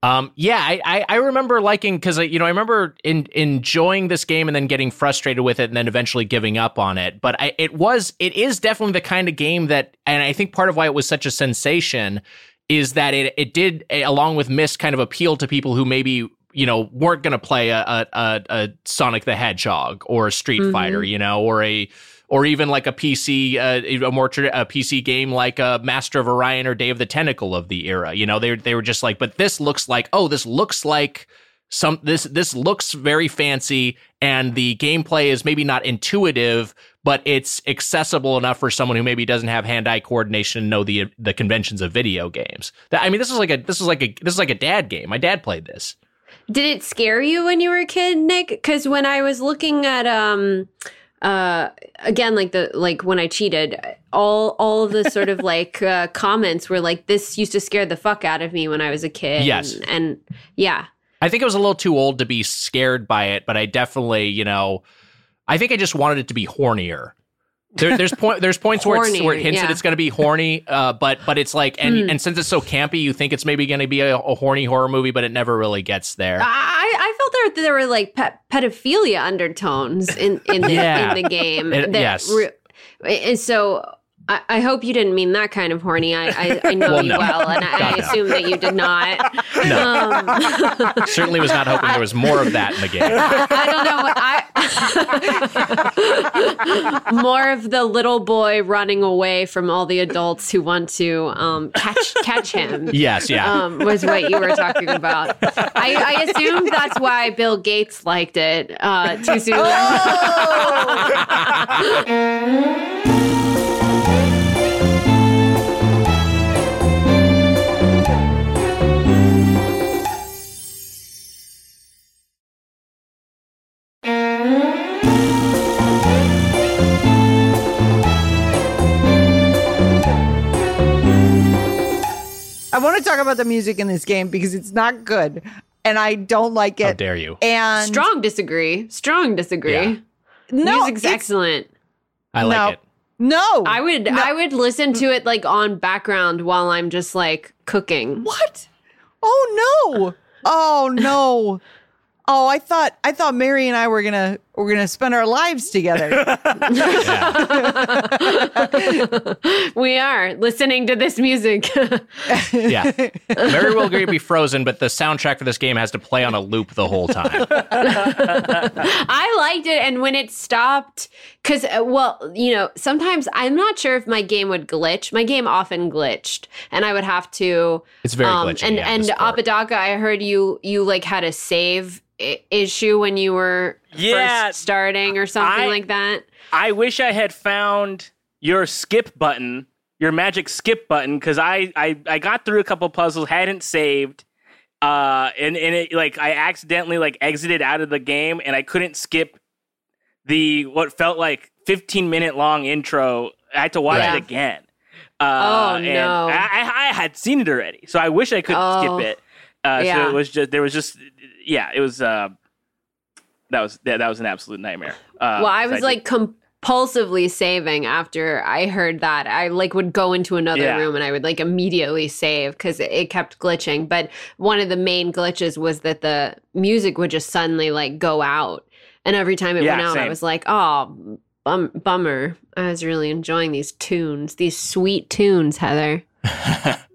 Um, yeah, I, I, I remember liking because you know I remember in, enjoying this game and then getting frustrated with it and then eventually giving up on it. But I, it was it is definitely the kind of game that, and I think part of why it was such a sensation is that it it did eh, along with Myst kind of appeal to people who maybe you know weren't going to play a, a a a Sonic the Hedgehog or a Street Mhm. Fighter, you know, or a or even like a PC, uh, a more a PC game like uh, Master of Orion or Day of the Tentacle of the era. You know, they they were just like, but this looks like, oh, this looks like some this this looks very fancy, and the gameplay is maybe not intuitive, but it's accessible enough for someone who maybe doesn't have hand eye coordination and know the the conventions of video games. That, I mean, this is like a this is like a this is like a dad game. My dad played this. Did it scare you when you were a kid, Nick? Because when I was looking at um uh again like the like when I cheated, all all of the sort of like uh comments were like this used to scare the fuck out of me when I was a kid. Yes. And, and yeah. I think I was a little too old to be scared by it, but I definitely, you know, I think I just wanted it to be hornier. There, there's point. There's points where, it's, where it hints yeah. that it's going to be horny, uh, but but it's like, and Hmm. and since it's so campy, you think it's maybe going to be a, a horny horror movie, but it never really gets there. I, I felt there there were like pe- pedophilia undertones in in the, Yeah. in the game. It- yes. re- and so I, I hope you didn't mean that kind of horny. I I, I know Well, you no. well, and I, I God, no. assume that you did not. No. Um, Certainly was not hoping there was more of that in the game. I don't know I more of the little boy running away from all the adults who want to um, catch catch him. Yes, yeah. Um, was what you were talking about. I, I assumed that's why Bill Gates liked it uh, too soon. I want to talk about the music in this game because it's not good and I don't like it. How dare you? And Strong disagree. Strong disagree. Yeah. no, Music's it's- excellent. I like no. it. No. I would I would listen to it like on background while I'm just like cooking. What? Oh no. Oh no. Oh, I thought I thought Mary and I were gonna we're gonna spend our lives together. we are listening to this music. Yeah. Mary will agree to be frozen, but the soundtrack for this game has to play on a loop the whole time. I liked it, and when it stopped, because uh, well, you know, sometimes I'm not sure if my game would glitch. My game often glitched, and I would have to. It's very um, glitchy, And yeah, and this. Apodaca, I heard you you like had a save issue when you were Yeah, first starting or something I- like that. I wish I had found your skip button, your magic skip button, because I, I I got through a couple puzzles, hadn't saved, uh, and and it like I accidentally like exited out of the game, and I couldn't skip the what felt like 15 minute long intro. I had to watch Yeah. it again. Oh, Uh, and no. I, I, I had seen it already, so I wish I could Oh. skip it. Uh, Yeah. So it was just there was just yeah, it was uh, that was that, that was an absolute nightmare. Uh, well, I was did- like compulsively saving after I heard that. I like would go into another Yeah. room and I would like immediately save because it, it kept glitching. But one of the main glitches was that the music would just suddenly like go out, and every time it Yeah, went out, I was like, oh. Bum- bummer. I was really enjoying these tunes, these sweet tunes, Heather.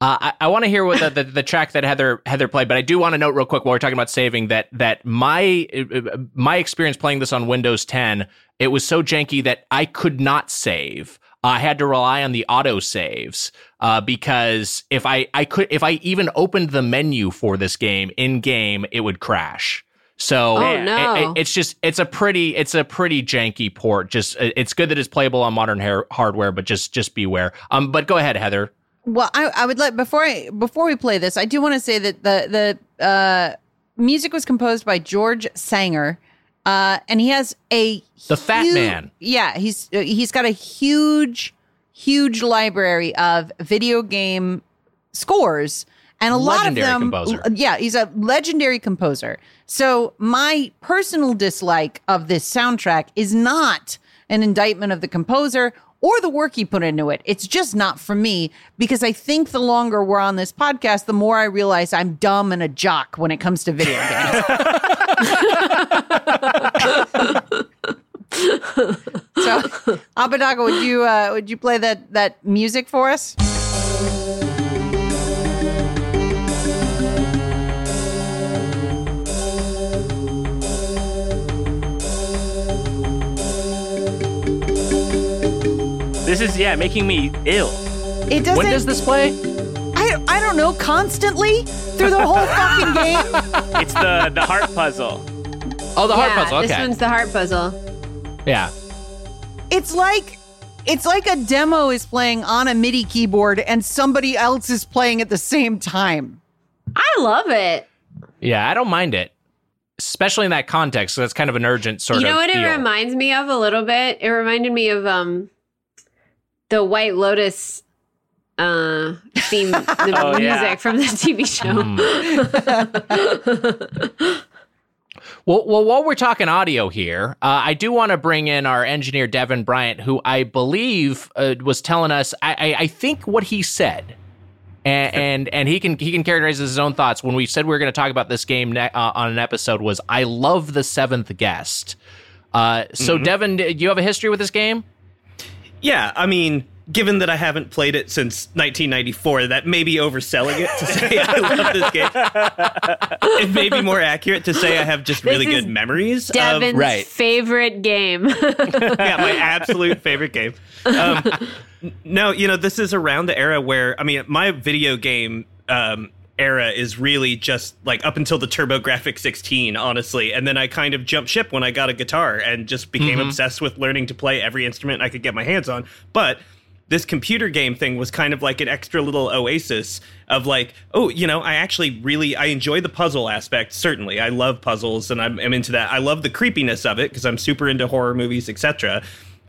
Uh, I, I want to hear what the, the, the track that Heather Heather played, but I do want to note real quick while we're talking about saving that that my uh, my experience playing this on Windows 10 it was so janky that I could not save. I had to rely on the auto saves uh, because if I I could if I even opened the menu for this game in game it would crash. So Oh, no. it- it's just it's a pretty it's a pretty janky port. Just uh, it's good that it's playable on modern hair, hardware, but just just beware. Um, but go ahead, Heather. Well, I, I would like before I before we play this, I do want to say that the the uh, music was composed by George Sanger, uh, and he has a The Fat Man. Yeah, he's uh, he's got a huge, huge library of video game scores, and a Legendary lot of them. composer. Yeah, he's a legendary composer. So my personal dislike of this soundtrack is not an indictment of the composer or the work he put into it. It's just not for me because I think the longer we're on this podcast, the more I realize I'm dumb and a jock when it comes to video games. so, Apodaca, would you uh, would you play that that music for us? This is yeah, making me ill. It doesn't. When does this play? I I don't know. Constantly through the whole fucking game. It's the the heart puzzle. Oh, the heart yeah, puzzle. this one's the heart puzzle. yeah. It's like it's like a demo is playing on a MIDI keyboard and somebody else is playing at the same time. I love it. Yeah, I don't mind it. Especially in that context. So that's kind of an urgent sort of. you know of what feel. it reminds me of a little bit? It reminded me of um the White Lotus uh theme the Oh, music yeah. from the TV show. Mm. Well, well, while we're talking audio here, uh, I do want to bring in our engineer Devin Bryant, who I believe uh, was telling us. I, I, I think what he said, and, and and he can he can characterize his own thoughts. When we said we were going to talk about this game ne- uh, on an episode, was I love the seventh guest. Uh, so, Mhm. Devin, do you have a history with this game? Yeah, I mean, given that I haven't played it since 1994, that may be overselling it to say I love this game. it may be more accurate to say I have just This really is good memories Devin's of right. favorite game. yeah, my absolute favorite game. Um, no, you know, this is around the era where I mean, my video game um, era is really just like up until the TurboGrafx 16, honestly, and then I kind of jumped ship when I got a guitar and just became Mhm. obsessed with learning to play every instrument I could get my hands on. But this computer game thing was kind of like an extra little oasis of like, oh, you know, I actually really I enjoy the puzzle aspect. Certainly, I love puzzles and I'm, I'm into that. I love the creepiness of it because I'm super into horror movies, etc.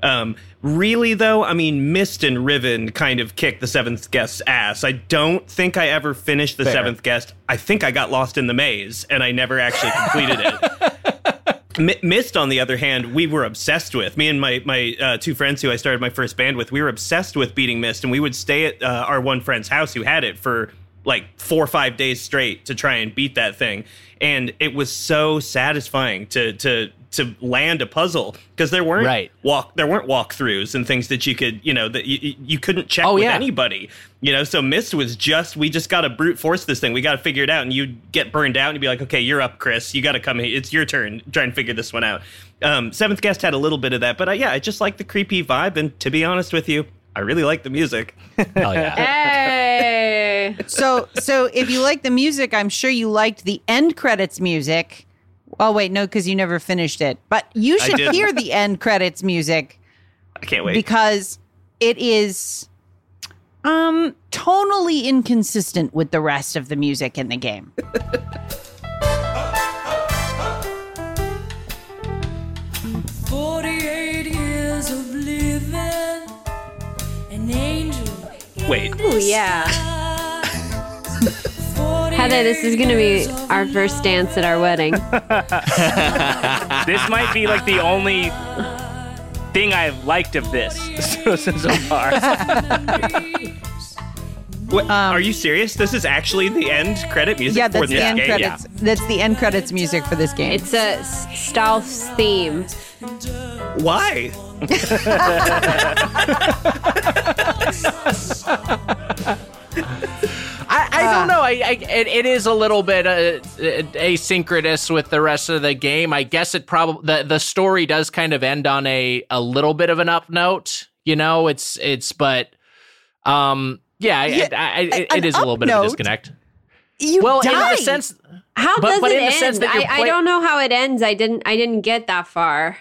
Um, really though, I mean, Myst and Riven kind of kicked the Seventh Guest's ass. I don't think I ever finished the Fair. Seventh Guest. I think I got lost in the maze and I never actually completed it. M- Myst, on the other hand, we were obsessed with. Me and my my uh, two friends who I started my first band with, we were obsessed with beating Myst, and we would stay at uh, our one friend's house who had it for like four or five days straight to try and beat that thing. And it was so satisfying to to to land a puzzle because there weren't Right. walk there weren't walkthroughs and things that you could you know that you, you couldn't check Oh, with yeah. anybody you know so Myst was just we just got to brute force this thing we got to figure it out and you'd get burned out and you'd be like okay you're up chris you got to come here it's your turn try and figure this one out um, seventh guest had a little bit of that but uh, yeah i just like the creepy vibe and to be honest with you i really like the music Hell yeah hey. so so if you like the music, I'm sure you liked the end credits music. Oh wait, no, because you never finished it. But you should hear the end credits music i can't wait because it is um tonally inconsistent with the rest of the music in the game. Forty-eight years of living, an angel. wait Ooh, yeah. Heather, this is going to be our first dance at our wedding. this might be like the only thing I've liked of this so, so far. What, um, are you serious this is actually the end credit music yeah, for that's this the end game credits. That's the end credits music for this game. It's a Stauf's theme. why I, I don't know. I, I it, it is a little bit uh, asynchronous with the rest of the game. I guess it probably the the story does kind of end on a a little bit of an up note. You know, it's it's but um yeah, Yeah, I, I, it, it is a little bit of a disconnect. you well, die. in the sense, How But- does but it end? sense that you're I, I don't know how it ends. I didn't. I didn't get that far.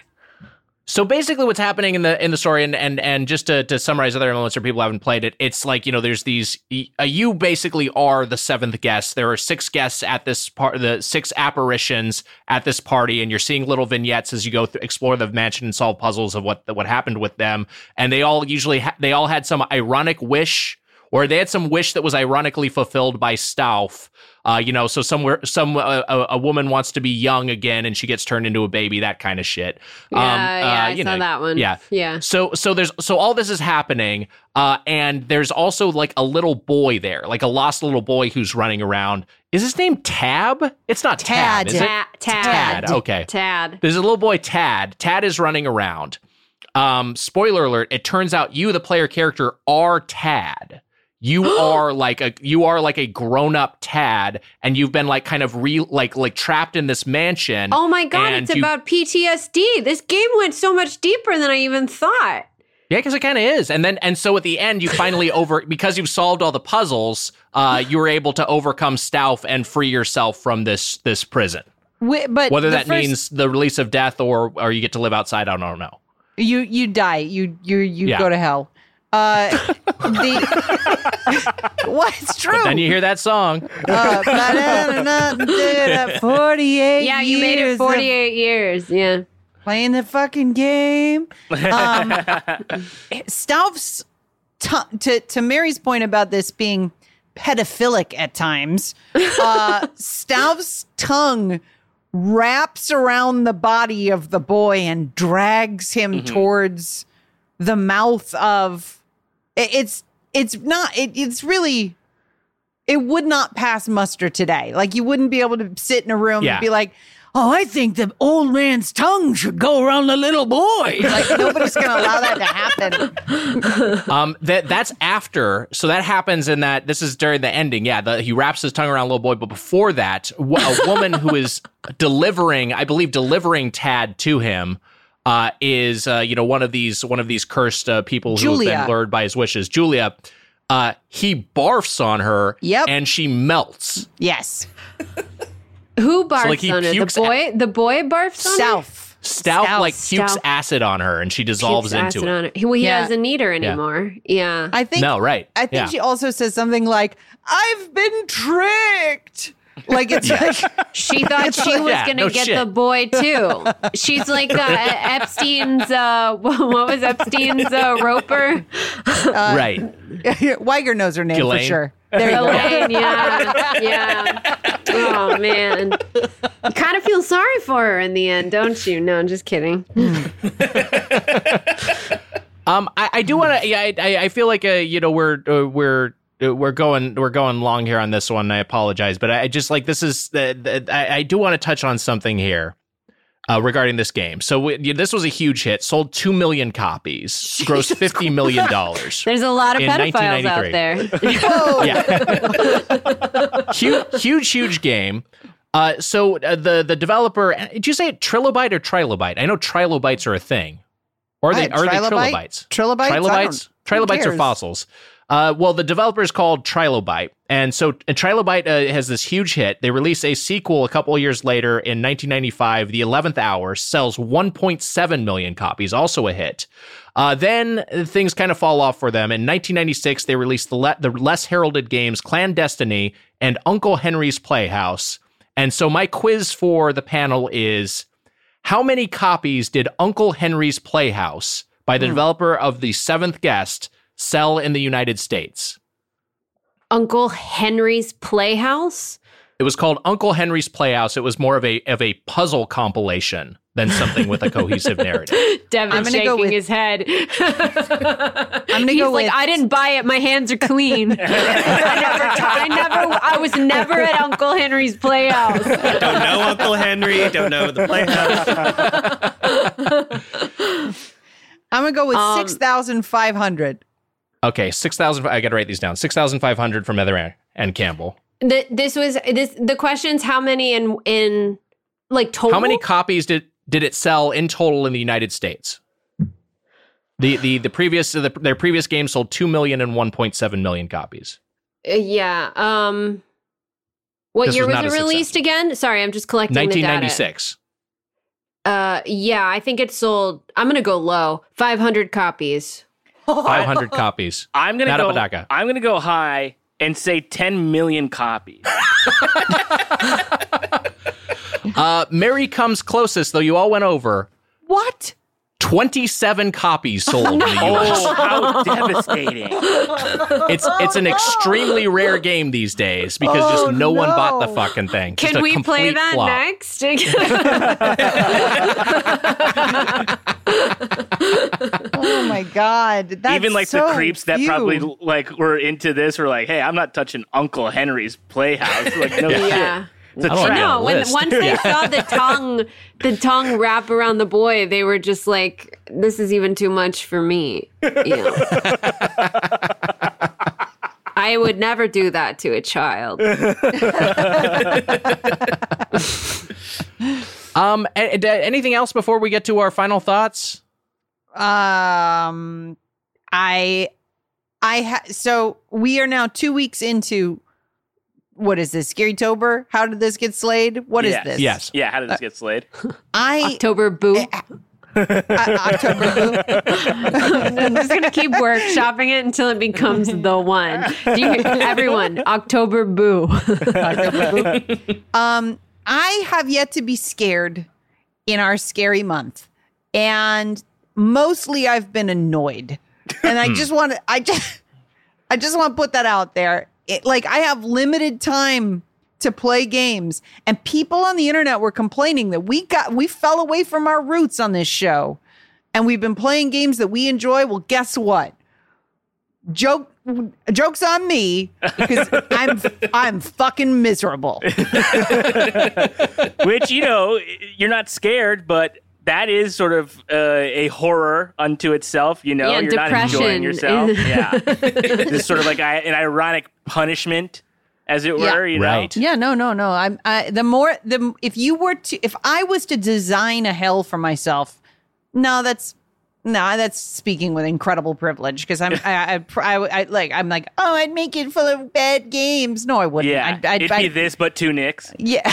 So basically, what's happening in the in the story, and and and just to, to summarize other elements for people haven't played it, it's like you know, there's these. Uh, you basically are the seventh guest. There are six guests at this part, the six apparitions at this party, and you're seeing little vignettes as you go through, explore the mansion and solve puzzles of what what happened with them. And they all usually ha- they all had some ironic wish, or they had some wish that was ironically fulfilled by Stauf. Uh, you know, so somewhere, some uh, a, a woman wants to be young again, and she gets turned into a baby. That kind of shit. Yeah, yeah, uh, I you saw know, that one. Yeah, yeah. So, so there's so all this is happening, uh, and there's also like a little boy there, like a lost little boy who's running around. Is his name Tab? It's not Tab. Tad. is it? Tad. Tad. Okay. Tad. There's a little boy Tad. Tad is running around. Um, spoiler alert! It turns out you, the player character, are Tad. You are like a you are like a grown up Tad, and you've been like kind of re like like trapped in this mansion. Oh my god! It's you- about PTSD. This game went so much deeper than I even thought. Yeah, because it kind of is, and then and so at the end, you finally over because you've solved all the puzzles. Uh, you were able to overcome Stauf and free yourself from this this prison. Wi- but Whether that first- means the release of death or or you get to live outside, I don't know. you you die. You you you Yeah. go to hell. Uh, the what? It's true. But then you hear that song. Uh, ba-da-da-da-da-da, Forty-eight. Yeah, you made it 48 years. Yeah. playing the fucking game. Um, Stauf's t- to to Mary's point about this being pedophilic at times. Uh, Stauf's tongue wraps around the body of the boy and drags him Mm-hmm. towards the mouth of it's it's not it, it's really it would not pass muster today like you wouldn't be able to sit in a room Yeah. and be like oh i think the old man's tongue should go around the little boy like nobody's gonna allow that to happen um, that that's after. So that happens in that. This is during the ending. Yeah, the, he wraps his tongue around a little boy, but before that, a woman who is delivering, I believe, delivering Tad to him. Uh, is uh, you know one of these one of these cursed uh, people who have been lured by his wishes, Julia. Uh, he barfs on her, Yep. and she melts. yes Who barfs like, on her? The pukes boy. The boy barfs on her. south Stout Stout. like pukes Stout. acid on her, and she dissolves Pukes into acid it. on her. He, well, he Yeah. doesn't need her anymore. Yeah. i think No, right? i think yeah. she also says something like i've been tricked like it's like She thought she was Yeah, gonna no get shit. the boy too. She's like uh, Epstein's. Uh, what was Epstein's uh, roper? right. Wiger knows her name for sure. There you go. Elaine. Yeah, yeah. Oh man, you kind of feel sorry for her in the end, don't you? No, I'm just kidding. Um, I, I do want to. Yeah, I, I I feel like uh, you know we're uh, we're uh, we're going we're going long here on this one. I apologize, but I, I just like this is the, the I, I do want to touch on something here. Uh, regarding this game, so we, yeah, this was a huge hit. Sold two million copies, grossed fifty million dollars. There's a lot of In pedophiles out 1993. there. Yeah, huge, huge, huge game. Uh, so uh, the the developer, did you say Trilobite or Trilobite? I know Trilobites are a thing. Or are they Uh, are they trilobites? Trilobites? Trilobites? Trilobites are fossils. Uh, well, the developer is called Trilobyte, and so and Trilobyte uh, has this huge hit. They release a sequel a couple of years later in 1995. The Eleventh Hour sells 1.7 million copies, also a hit. Uh, then things kind of fall off for them. In 1996, they released the, le- the less heralded games Clandestiny and Uncle Henry's Playhouse. And so my quiz for the panel is how many copies did Uncle Henry's Playhouse by the developer of The Seventh Guest sell in the United States? Uncle Henry's Playhouse. It was called Uncle Henry's Playhouse. It was more of a of a puzzle compilation than something with a cohesive narrative. Devin I'm gonna shaking go with- his head. I'm gonna He's go like, with I didn't buy it. My hands are clean. I never, I never, I was never at Uncle Henry's Playhouse. Don't know Uncle Henry. Don't know the playhouse. I'm gonna go with Um, six thousand five hundred. Okay, six thousand. I got to write these down. Six thousand five hundred from Heather and Campbell. The, this was this. The question's how many in in like total. How many copies did did it sell in total in the United States? The the the previous the, their previous game sold two million and one point seven million copies. Uh, yeah. Um. What This year was was, it released again? Sorry, I'm just collecting the data. ninety six. Uh, yeah, I think it sold. I'm gonna go low. Five hundred copies. I'm gonna Not go. Apodaca. I'm gonna go high and say 10 million copies. Uh, Mary comes closest, though you all went over. What? 27 copies sold in the US. Oh, how devastating! It's it's an extremely rare game these days because Oh, just no, one bought the fucking thing. Just Can a we play that flop. next? Oh my god! That's Even like so the creeps that few. probably like were into this were like, "Hey, I'm not touching Uncle Henry's Playhouse." Like, no yeah. shit. It's a I don't know. No, when list. once they saw the tongue, the tongue wrap around the boy, they were just like, "This is even too much for me." You know? I would never do that to a child. Um, a- a- anything else before we get to our final thoughts? Um, I, I ha- so we are now two weeks into. What is this? Scary Tober? How did this get slayed? What is Yes. this? Yes. Yeah, how did this get slayed? I October boo. uh, October. Boo. I'm just gonna keep workshopping it until it becomes the one. Do you, everyone, October boo. Um, I have yet to be scared in our scary month, and mostly I've been annoyed, and I just want to. I just, I just want to put that out there. It, like I have limited time to play games, and people on the internet were complaining that we got we fell away from our roots on this show, and we've been playing games that we enjoy. Well, guess what? Joke, jokes on me because I'm I'm fucking miserable. Which you know, you're not scared, but that is sort of uh, a horror unto itself. You know, Yeah, you're not enjoying depression yourself. is- yeah, this sort of like I- an ironic punishment, as it were. You know, Yeah, no, no, no. I'm I, the more the if you were to if I was to design a hell for myself, no, that's no, that's speaking with incredible privilege because I'm I, I, I, I like I'm like oh I'd make it full of bad games. No, I wouldn't. Yeah, I'd, I'd, it'd be I'd- this, but two nicks. Yeah.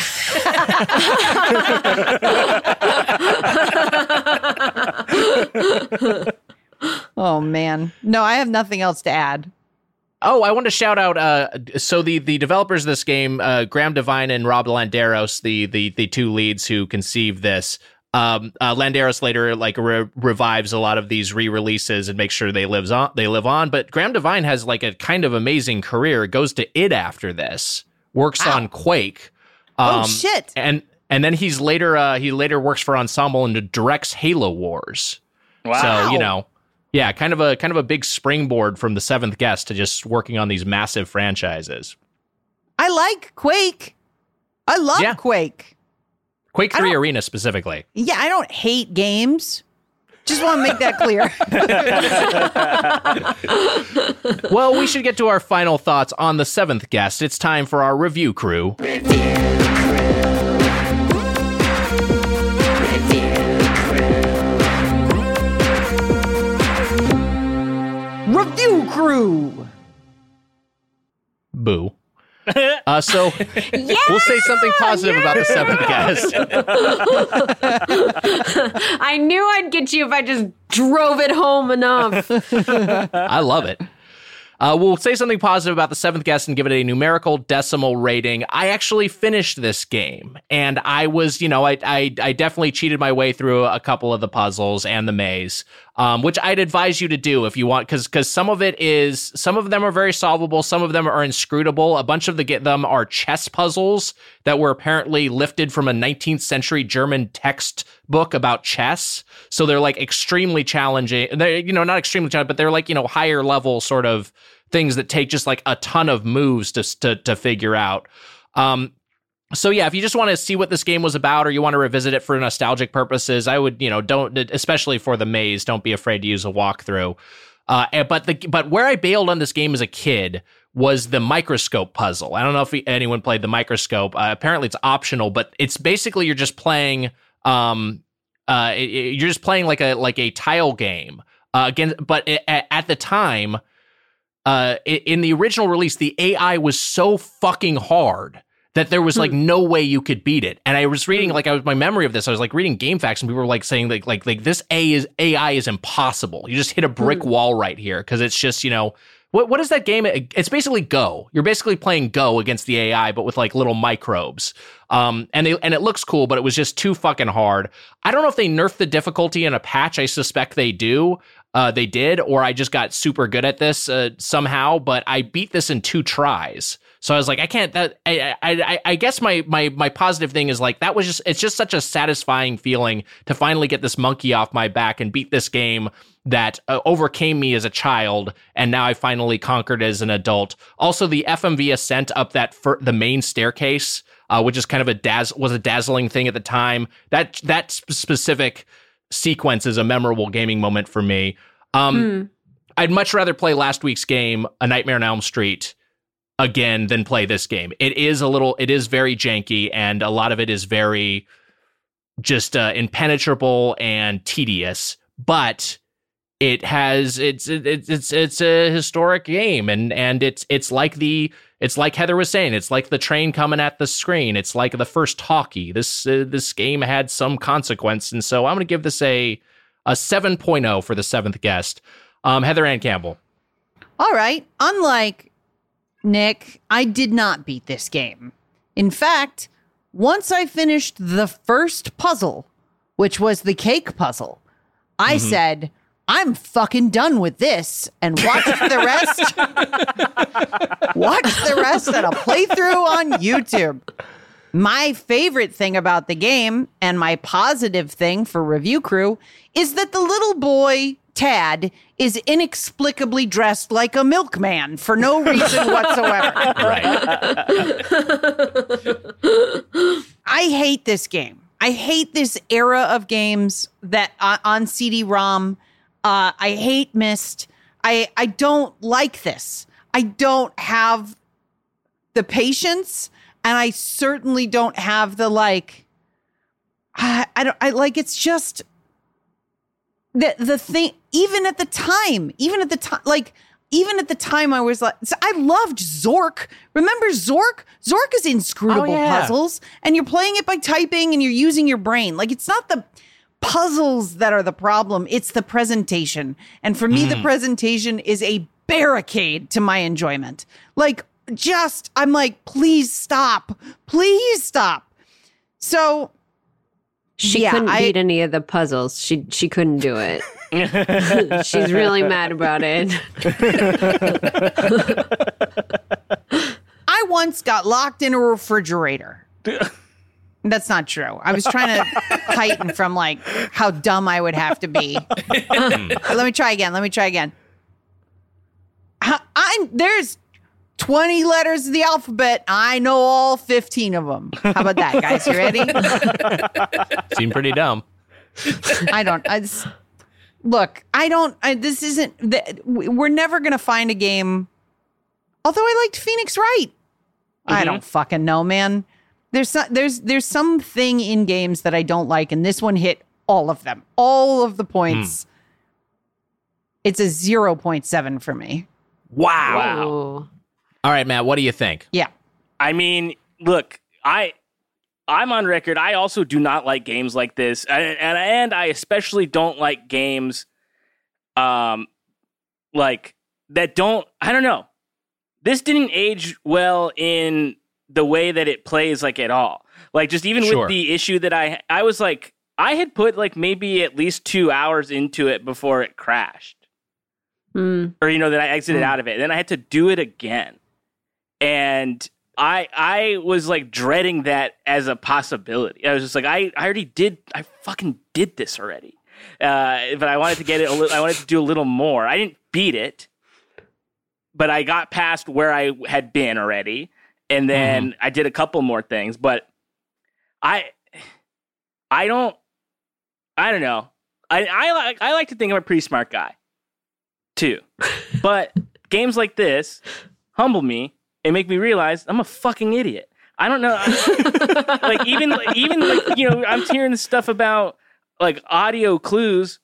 oh man, no, I have nothing else to add. Oh, I want to shout out. Uh, so the the developers of this game, uh, Graham Devine and Rob Landeros, the the the two leads who conceived this. Um, uh, Landeros later like re- revives a lot of these re-releases and makes sure they lives on they live on. But Graham Devine has like a kind of amazing career. Goes to id after this. Works on Quake. Oh, Um, shit. And and then he's later uh, he later works for Ensemble and directs Halo Wars. Wow. So you know, yeah, kind of a kind of a big springboard from the seventh guest to just working on these massive franchises. I like Quake. I love Yeah. Quake. Quake Three Arena specifically. Yeah, I don't hate games. Just want to make that clear. well, we should get to our final thoughts on the seventh guest. It's time for our review crew. review crew. Review crew. Boo. Uh, so we'll say something positive about the seventh guest. I knew I'd get you if I just drove it home enough. I love it. Uh, we'll say something positive about the seventh guest and give it a numerical decimal rating. I actually finished this game, and I was, you know, I I, I definitely cheated my way through a couple of the puzzles and the maze, um, which I'd advise you to do if you want, because because some of it is, some of them are very solvable, some of them are inscrutable. A bunch of the get them are chess puzzles that were apparently lifted from a 19th century German textbook about chess. So they're like extremely challenging. They're, you know, not extremely challenging, but they're like, you know, higher level sort of things that take just like a ton of moves to to, to figure out. Um, so yeah, if you just want to see what this game was about, or you want to revisit it for nostalgic purposes, I would, you know, don't especially for the maze, don't be afraid to use a walkthrough. Uh, but the but where I bailed on this game as a kid was the microscope puzzle. I don't know if anyone played the microscope. Uh, apparently, it's optional, but it's basically you're just playing. Um, uh, it- it- you're just playing like a like a tile game. Uh, again, but a- a- at the time, uh, in the original release, the AI was so fucking hard that there was like no way you could beat it. And I was reading like I was my memory of this. I was like reading GameFAQs, and people were like saying like like like this A is AI is impossible. You just hit a brick wall right here because it's just you know. What, what is that game? It's basically Go. You're basically playing Go against the AI, but with like little microbes. Um, and they and it looks cool, but it was just too fucking hard. I don't know if they nerfed the difficulty in a patch. I suspect they do. Uh, they did, or I just got super good at this uh, somehow. But I beat this in two tries. So I was like, I can't. That I, I, I, guess my my my positive thing is like that was just it's just such a satisfying feeling to finally get this monkey off my back and beat this game that uh, overcame me as a child, and now I finally conquered as an adult. Also, the FMV ascent up that fir- the main staircase, uh, which is kind of a daz was a dazzling thing at the time. That that sp- specific sequence is a memorable gaming moment for me. Um, I'd much rather play last week's game, A Nightmare on Elm Street, again than play this game. It is a little, it is very janky, and a lot of it is very just uh, impenetrable and tedious. But it has it's it's it's it's a historic game, and and it's it's like the it's like Heather was saying, it's like the train coming at the screen. It's like the first talkie. This uh, this game had some consequence, and so I'm going to give this a a 7.0 for the seventh guest. Um, Heather Ann Campbell. All right. Unlike Nick, I did not beat this game. In fact, once I finished the first puzzle, which was the cake puzzle, I Mhm. said, I'm fucking done with this and watch the rest. watch the rest at a playthrough on YouTube. My favorite thing about the game and my positive thing for review crew is that the little boy Tad is inexplicably dressed like a milkman for no reason whatsoever. I hate this game. I hate this era of games that uh, on CD-ROM. Uh, I hate Myst. I I don't like this. I don't have the patience, and I certainly don't have the like. I, I don't. I like. It's just the the thing. Even at the time, even at the time, like even at the time, I was like, I loved Zork. Remember Zork? Zork is inscrutable Oh, yeah. puzzles, and you're playing it by typing, and you're using your brain. Like it's not the puzzles that are the problem; it's the presentation. And for me, the Mm. presentation is a barricade to my enjoyment. Like, just I'm like, please stop, please stop. So She Yeah, couldn't I- beat any of the puzzles. She she couldn't do it. She's really mad about it. I once got locked in a refrigerator. That's not true. I was trying to heighten from like how dumb I would have to be. Hmm. Let me try again. Let me try again. I, I'm there's 20 letters of the alphabet. I know all 15 of them. How about that, guys? You ready? Seem pretty dumb. I don't. I just, look, I don't. I, this isn't. The, we're never gonna find a game. Although I liked Phoenix Wright, I mm-hmm. don't fucking know, man. There's some, there's there's something in games that I don't like, and this one hit all of them, all of the points. Hmm. It's a zero point seven for me. Wow. Wow. All right, Matt, what do you think? Yeah. I mean, look, I I'm on record. I also do not like games like this, and and, and I especially don't like games, um, like that don't. I don't know. This didn't age well in the way that it plays, like at all. Like just even Sure. with the issue that I I was like I had put like maybe at least two hours into it before it crashed Hmm. or you know that I exited Hmm. out of it. Then I had to do it again, and I I was like dreading that as a possibility. I was just like, I I already did. I fucking did this already, uh, but I wanted to get it. A little, I wanted to do a little more. I didn't beat it, but I got past where I had been already, and then I did a couple more things. But I I don't I don't know. I I like I like to think I'm a pretty smart guy too. But games like this humble me and make me realize I'm a fucking idiot. I don't know. like even even like you know I'm hearing stuff about like audio clues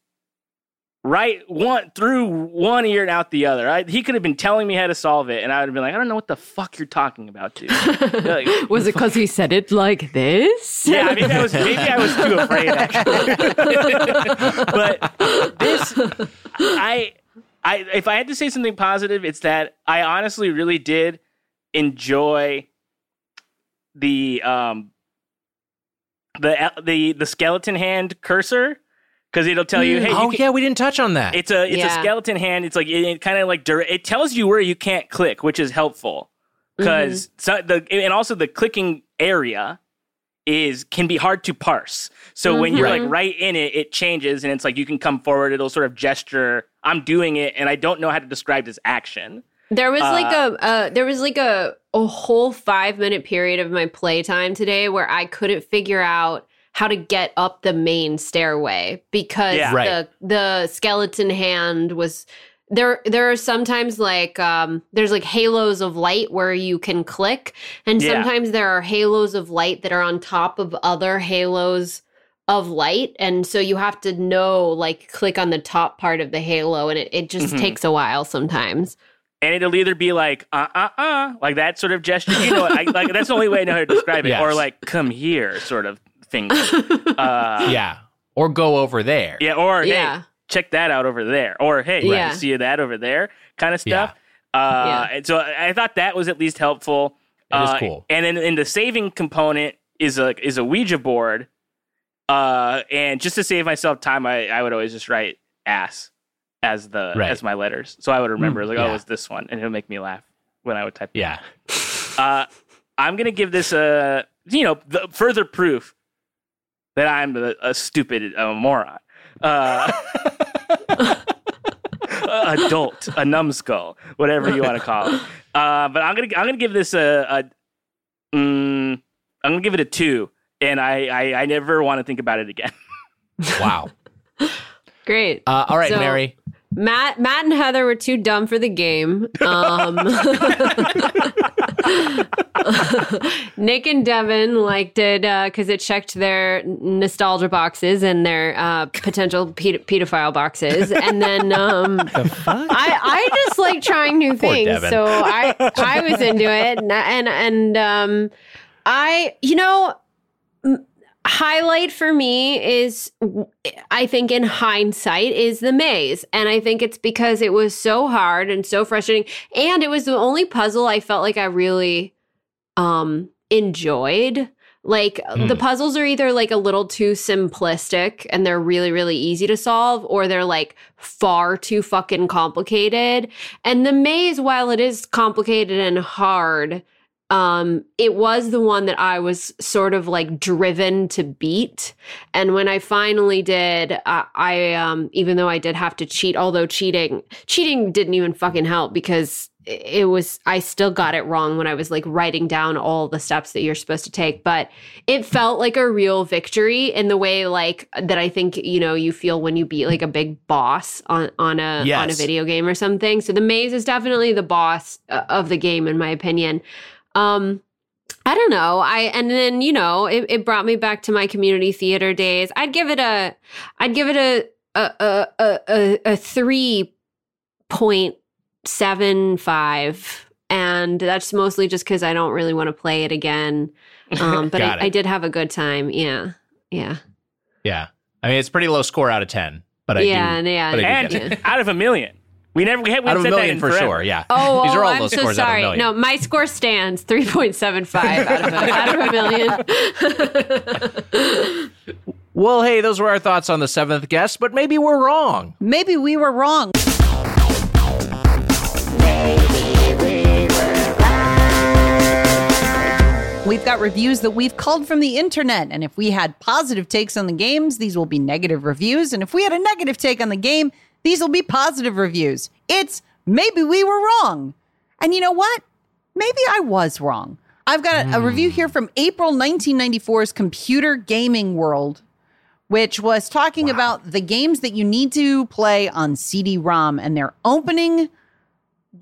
right one through one ear and out the other. I, he could have been telling me how to solve it, and I would have been like, I don't know what the fuck you're talking about, dude. Like, Was it because he said it like this? yeah, maybe I was maybe I was too afraid actually. but this I I if I had to say something positive, it's that I honestly really did enjoy the um the the the skeleton hand cursor because it'll tell you, hey, you oh can- yeah, we didn't touch on that. it's a it's a skeleton hand. It's like it, it kind of like dir- it tells you where you can't click, which is helpful because Mm-hmm. the and also the clicking area is can be hard to parse. So when you're Mm-hmm. like right in it, it changes and it's like you can come forward. It'll sort of gesture. I'm doing it, and I don't know how to describe this action. There was like Uh, a uh, there was like a a whole five minute period of my playtime today where I couldn't figure out how to get up the main stairway because Yeah. Right. the the skeleton hand was there there are sometimes like um there's like halos of light where you can click and Yeah. sometimes there are halos of light that are on top of other halos of light and so you have to know like click on the top part of the halo and it, it just Mhm. takes a while sometimes And it'll either be like uh uh uh like that sort of gesture. You know, I, like that's the only way I know how to describe it, Yes. or like come here sort of thing. Uh, yeah. Or go over there. Yeah, or Yeah. hey, check that out over there. Or hey, Yeah. you see that over there kind of stuff. Uh, And so I I thought that was at least helpful. It is Uh, cool. And then in the saving component is a is a Ouija board. Uh, and just to save myself time, I, I would always just write ass as the Right. as my letters, so I would remember Mm, like, yeah. oh, was this one, and it'll make me laugh when I would type. it. Yeah. Uh, I'm gonna give this a you know the further proof that I'm a, a stupid uh, moron. Uh, adult, a numbskull, whatever you want to call it. Uh, but I'm gonna I'm gonna give this a, a mm, I'm gonna give it a two, and I I, I never want to think about it again. Wow. Great. Uh, all right, So- Mary. Matt, Matt, and Heather were too dumb for the game. Um, Nick and Devin liked it because it checked their nostalgia boxes and their uh, potential ped- pedophile boxes. And then um, I, I just like trying new Poor things, Devin. so I I was into it, and and, and um, I you know highlight for me is I think in hindsight is the maze. And I think it's because it was so hard and so frustrating. And it was the only puzzle I felt like I really um enjoyed. Like the puzzles are either like a little too simplistic and they're really really easy to solve or they're like far too fucking complicated. And the maze while it is complicated and hard um it was the one that i was sort of like driven to beat. And when i finally did i, I um even though i did have to cheat although cheating cheating didn't even fucking help because it was i still got it wrong when i was like writing down all the steps that you're supposed to take. But it felt like a real victory in the way like that i think you know you feel when you beat like a big boss on on a on a video game or something. So the maze is definitely the boss uh, of the game in my opinion um I don't know. I and then you know it, it brought me back to my community theater days. I'd give it a, I'd give it a a a a, a, a three point seven five, and that's mostly just because I don't really want to play it again. Um, but I. I did have a good time. Yeah, yeah, Yeah. I mean, it's pretty low score out of 10, but I yeah, do. yeah. but I do and out of a million, we never we haven't Out of a said that million in for forever. sure, yeah. Oh, These are oh, all I'm low so scores out of a sorry. million. No, my score stands three point seven five out of a, out of a million. Well, hey, those were our thoughts on the seventh guest, but maybe we're wrong. Maybe we were wrong. We've got reviews that we've culled from the internet, and if we had positive takes on the games, these will be negative reviews. And if we had a negative take on the game, these will be positive reviews. It's maybe we were wrong. And you know what? Maybe I was wrong. I've got a, a hmm. review here from April 1994's Computer Gaming World, which was talking about the games that you need to play on CD ROM. And their opening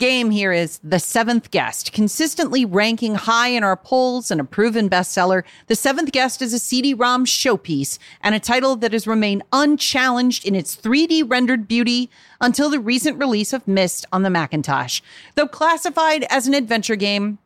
game here is The Seventh Guest, consistently ranking high in our polls and a proven bestseller. The Seventh Guest is a CD ROM showpiece and a title that has remained unchallenged in its 3D rendered beauty until the recent release of Myst on the Macintosh. Though classified as an adventure game,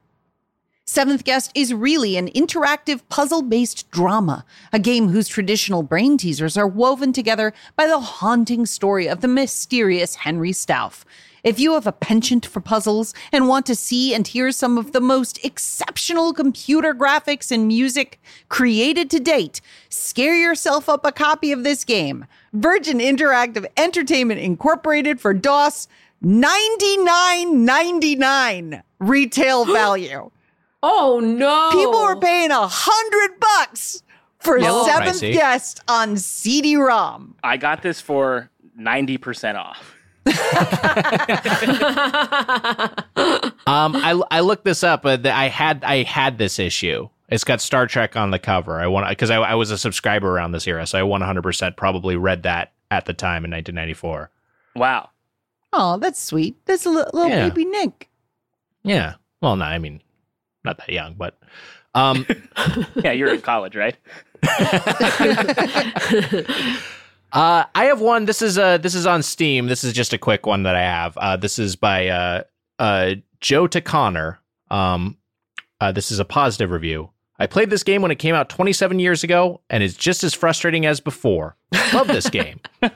Seventh Guest is really an interactive puzzle based drama, a game whose traditional brain teasers are woven together by the haunting story of the mysterious Henry Stauf. If you have a penchant for puzzles and want to see and hear some of the most exceptional computer graphics and music created to date, scare yourself up a copy of this game. Virgin Interactive Entertainment Incorporated for DOS, $99.99 retail value. Oh no! People were paying a hundred bucks for Yeah, seventh pricey. Eh? guest on CD-ROM. I got this for ninety percent off. Um, I I looked this up, but I had I had this issue. It's got Star Trek on the cover. I want because I, I was a subscriber around this era, so I 100 percent probably read that at the time in 1994. Wow. Oh, that's sweet. That's a li- little Yeah. baby Nick. Yeah. Well, no, I mean, not that young, but um, yeah, you're in college, right? Uh, I have one. This is uh this is on Steam. This is just a quick one that I have. Uh, this is by uh uh Joe Connor. Um, uh, this is a positive review. I played this game when it came out 27 years ago, and it's just as frustrating as before. Love this game. uh,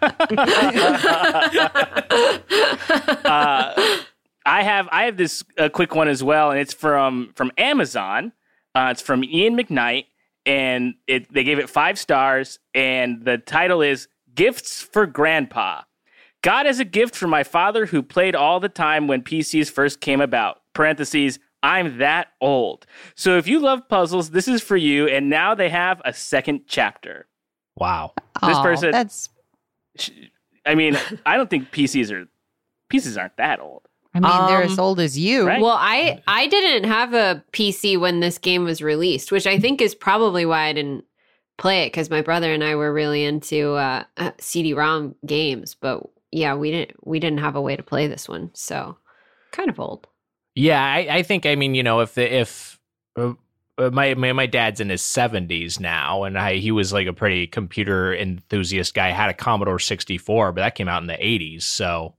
I have I have this uh, quick one as well, and it's from from Amazon. Uh, it's from Ian McKnight, and it they gave it five stars, and the title is "Gifts for Grandpa." God as a gift from my father who played all the time when PCs first came about. Parentheses, I'm that old. So if you love puzzles, this is for you. And now they have a second chapter. Wow. This Aw, person, That's. I mean, I don't think PCs are, PCs aren't that old. I mean, they're Um, as old as you. Right. Well, I I didn't have a PC when this game was released, which I think is probably why I didn't play it because my brother and I were really into uh, uh, CD-ROM games. But yeah, we didn't we didn't have a way to play this one, so kind of old. Yeah, I, I think I mean you know if the if uh, uh, my, my my dad's in his seventies now, and I he was like a pretty computer enthusiast guy. Had a Commodore sixty four, but that came out in the eighties. So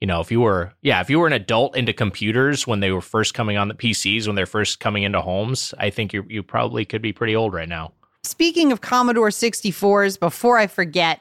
you know if you were yeah if you were an adult into computers when they were first coming on the PCs when they're first coming into homes, I think you you probably could be pretty old right now. Speaking of Commodore 64s, before I forget,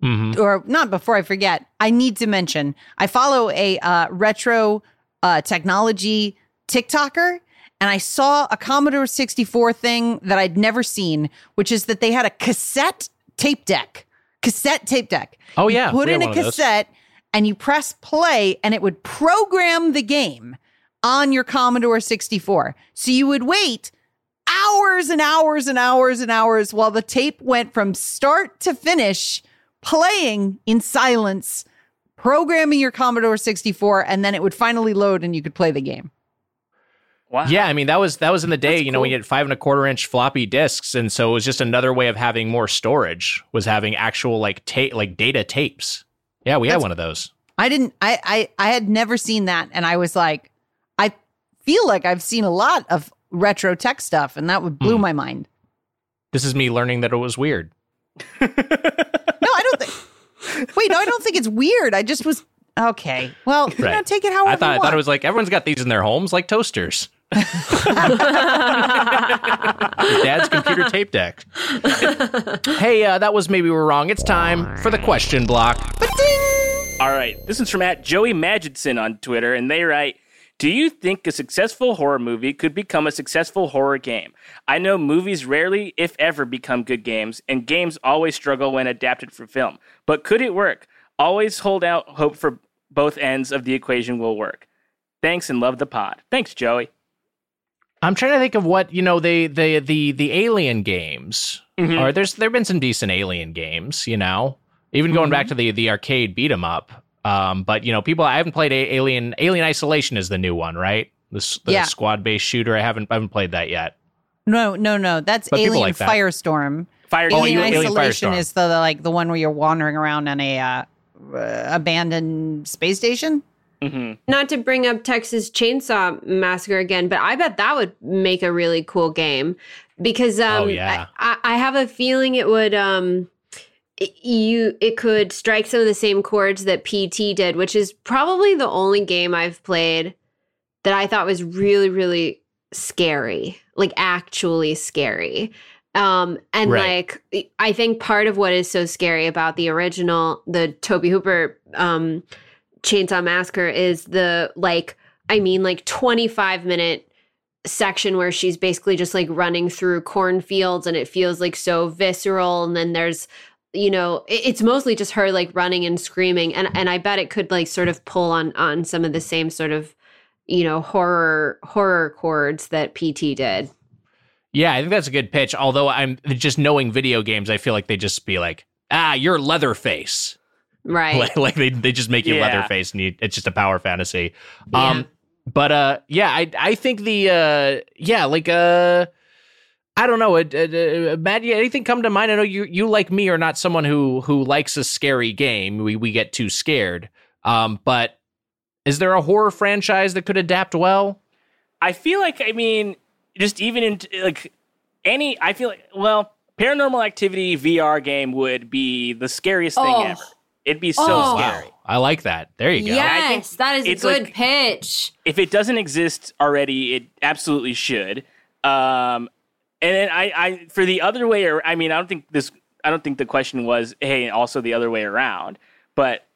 Mm-hmm. or not before I forget, I need to mention I follow a uh, retro uh, technology TikToker, and I saw a Commodore 64 thing that I'd never seen, which is that they had a cassette tape deck. Cassette tape deck. Oh You yeah, put in a one of those. cassette and you press play, and it would program the game on your Commodore 64. So you would wait hours and hours and hours and hours while the tape went from start to finish playing in silence, programming your Commodore 64, and then it would finally load and you could play the game. Wow. Yeah, I mean that was that was in the day, you know, when you had five and a quarter inch floppy disks, and so it was just another way of having more storage. Was having actual like tape, like data tapes. Yeah, we had one of those. I didn't I, I I had never seen that and I was like I feel like I've seen a lot of retro tech stuff and that would blew Hmm. my mind. This is me learning that it was weird. No, I don't think Wait, no, I don't think it's weird. I just was okay. Well, you know, take it however I thought you I thought it was like everyone's got these in their homes, like toasters. Your dad's computer tape deck. hey, uh, that was maybe we're wrong. It's time for the question block. All right. This is from at Joey Magidson on Twitter, and they write Do you think a successful horror movie could become a successful horror game? I know movies rarely, if ever, become good games, and games always struggle when adapted for film. But could it work? Always hold out hope for both ends of the equation will work. Thanks and love the pod. Thanks, Joey. I'm trying to think of what you know the the the the Alien games. Mhm. Or there's there've been some decent Alien games, you know, even going Mm-hmm. back to the the arcade beat 'em up. Um, but you know, people I haven't played a- Alien Alien Isolation is the new one, right? This the Yeah. squad based shooter. I haven't I haven't played that yet. No, no, no. That's But Alien like that. Firestorm. Fire Oh, Alien Alien Isolation Firestorm. is the, the like the one where you're wandering around on a uh, uh, abandoned space station. hmm Not to bring up Texas Chainsaw Massacre again, but I bet that would make a really cool game because um, Oh, yeah. I, I I have a feeling it would um it- you it could strike some of the same chords that PT did, which is probably the only game I've played that I thought was really really scary, like actually scary. Um and Right. like I think part of what is so scary about the original the Tobe Hooper um Chainsaw Massacre is the like I mean like 25 minute section where she's basically just like running through cornfields and it feels like so visceral and then there's you know it- it's mostly just her like running and screaming and and I bet it could like sort of pull on on some of the same sort of you know horror horror chords that PT did. Yeah, I think that's a good pitch. Although I'm just knowing video games, I feel like they just be like, ah, you're Leatherface. Right. like, like they, they just make you Yeah. Leatherface, and you, it's just a power fantasy. Yeah. Um, but uh, yeah, I I think the uh, yeah, like uh, I don't know, uh, uh, uh, Matt, anything come to mind? I know you you like me are not someone who who likes a scary game. We we get too scared. Um, but is there a horror franchise that could adapt well? I feel like I mean, just even in like any, I feel like well, Paranormal Activity VR game would be the scariest thing Oh. ever. It'd be so Oh. scary. I like that. There you go. I think Yes, that is a it's good like- pitch. If it doesn't exist already, it absolutely should. Um, and then I, I for the other way, ar- I mean, I don't think this. I don't think the question was, hey, also the other way around. But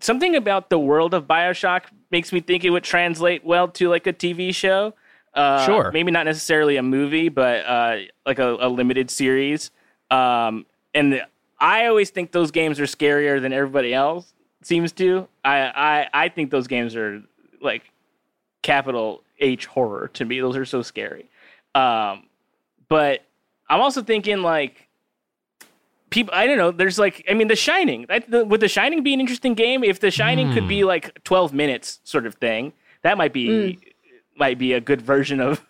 something about the world of Bioshock makes me think it would translate well to like a TV show. Uh, Sure. Maybe not necessarily a movie, but uh, like a, a limited series. Um, and I always think those games are scarier than everybody else. seems to. I I I think those games are like capital H horror to me. Those are so scary. Um, but I'm also thinking like people. I don't know. There's like I mean, The Shining. I, the, would The Shining be an interesting game if The Shining could be like 12 minutes sort of thing? That might be might be a good version of.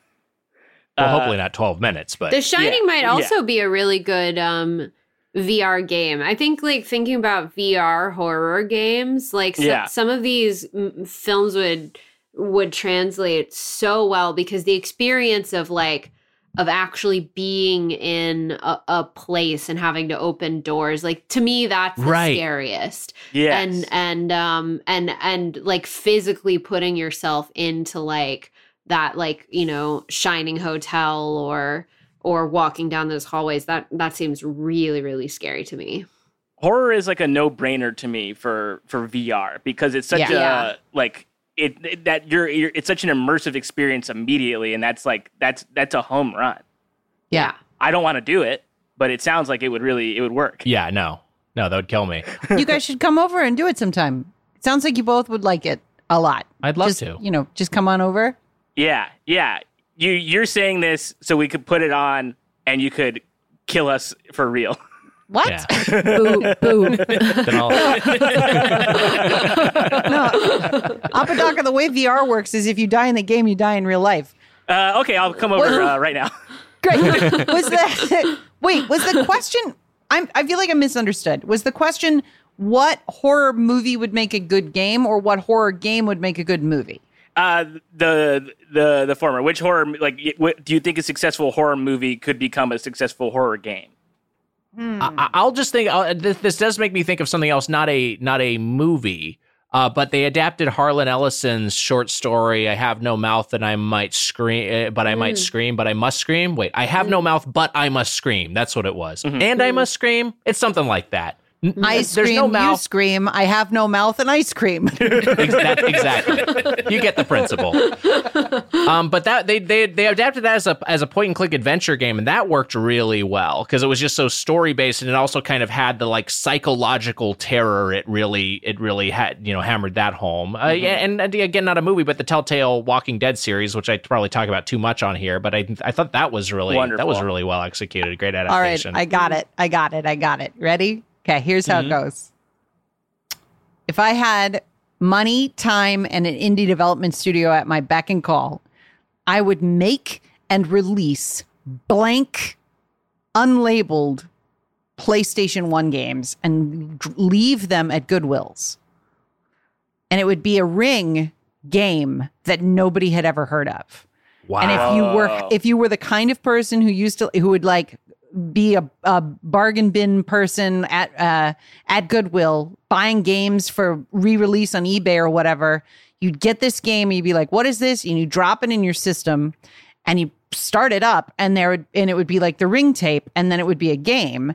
Well, uh, hopefully not 12 minutes, but The Shining might yeah. also be a really good um VR game. I think like thinking about VR horror games, like so- Yeah. some of these mm, films would would translate so well because the experience of like of actually being in a, a place and having to open doors like to me that's the Right. scariest yeah and and um and and like physically putting yourself into like that like you know shining hotel or or walking down those hallways that that seems really really scary to me horror is like a no brainer to me for for VR because it's such Yeah. a Yeah. like it, it- that you're, you're it's such an immersive experience immediately, and that's like that's that's a home run. Yeah. I don't want to do it, but it sounds like it would really it would work. yeah, no. No, that would kill me. you guys should come over and do it sometime. It sounds like you both would like it a lot. I'd love Just, to. You know, just come on over. Yeah, yeah. You you're saying this so we could put it on and you could kill us for real. What? Yeah. boo boo Then I'll- Apodaca, the way VR works is if you die in the game, you die in real life. Uh, okay, I'll come over uh, right now. Great. was the wait? Was the question? I'm. I feel like I misunderstood. Was the question what horror movie would make a good game, or what horror game would make a good movie? Uh, the the the former. Which horror like what, do you think a successful horror movie could become a successful horror game? I, I'll just think uh, this, this does make me think of something else, not a not a movie, uh, but they adapted Harlan Ellison's short story. I have no mouth and I might scream, uh, but I might scream, but I must scream. Wait, I have no mouth, but I must scream. That's what it was, and I must scream. It's something like that. N- I there's scream, no you scream. I have no mouth, and ice cream. Ex- exactly. You get the principle. Um, but that they they they adapted that as a as a point and click adventure game, and that worked really well because it was just so story based, and it also kind of had the like psychological terror. It really it really had you know hammered that home. Uh, yeah, and, and again, not a movie, but the Telltale Walking Dead series, which I probably talk about too much on here, but I I thought that was really that was really well executed. Great adaptation. All right. I got it. I got it. I got it. Ready? Okay, here's how it mm-hmm. goes. If I had money, time, and an indie development studio at my beck and call, I would make and release blank, unlabeled PlayStation 1 games and leave them at Goodwill's. And it would be a ring game that nobody had ever heard of. wow. And if you were if you were the kind of person who used to who would like be a, a bargain bin person at uh, at Goodwill buying games for re-release on eBay or whatever, you'd get this game and you'd be like, "What is this?" and you drop it in your system and you start it up and there would and it would be like the ring tape and then it would be a game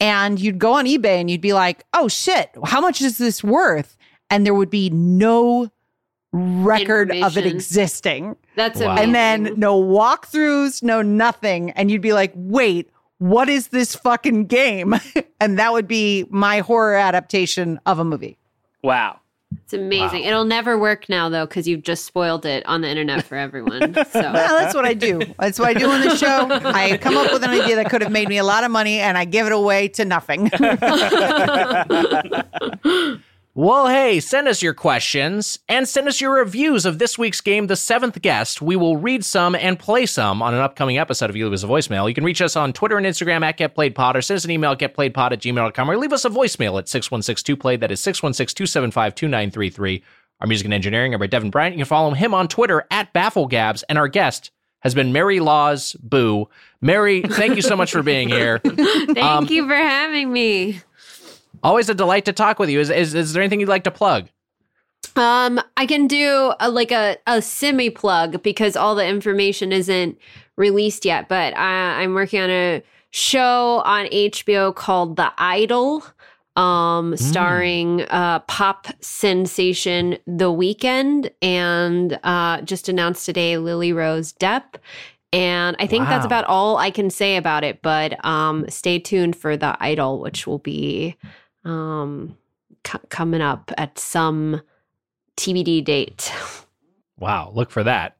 and you'd go on eBay and you'd be like, "Oh shit, how much is this worth?" and there would be no record of it existing. that's Wow. amazing And then no walkthroughs, no nothing. And you'd be like, wait, what is this fucking game? and that would be my horror adaptation of a movie. Wow. it's amazing it'll never work now though because you've just spoiled it on the internet for everyone so Well, that's what I do. That's what I do on the show. I come up with an idea that could have made me a lot of money and I give it away to nothing. Well, hey, send us your questions and send us your reviews of this week's game, The Seventh Guest. We will read some and play some on an upcoming episode of You Leave Us a Voicemail. You can reach us on Twitter and Instagram at GetPlayedPod or send us an email at GetPlayedPod at gmail.com or leave us a voicemail at 616-2play. That is 616-275-2933. Our music and engineering are by Devin Bryant. You can follow him on Twitter at BaffleGabs. And our guest has been Mary Laws Boo. Mary, thank you so much for being here. thank Um, you for having me Always a delight to talk with you. Is, is, is there anything you'd like to plug? Um, I can do a, like a, a semi plug because all the information isn't released yet. But I, I'm working on a show on HBO called The Idol, um, starring uh, pop sensation The Weeknd, and uh, just announced today Lily Rose Depp. And I think that's about all I can say about it. But um, stay tuned for The Idol, which will be um c- coming up at some TBD date. Wow, look for that.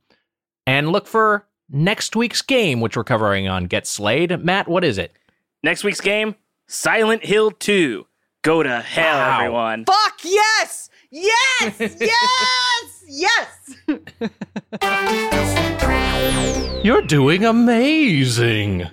And look for next week's game, which we're covering on Get Slayed. Matt, what is it? Next week's game, Silent Hill 2. Go to hell, Wow. everyone. Fuck yes! Yes! Yes! yes! You're doing amazing.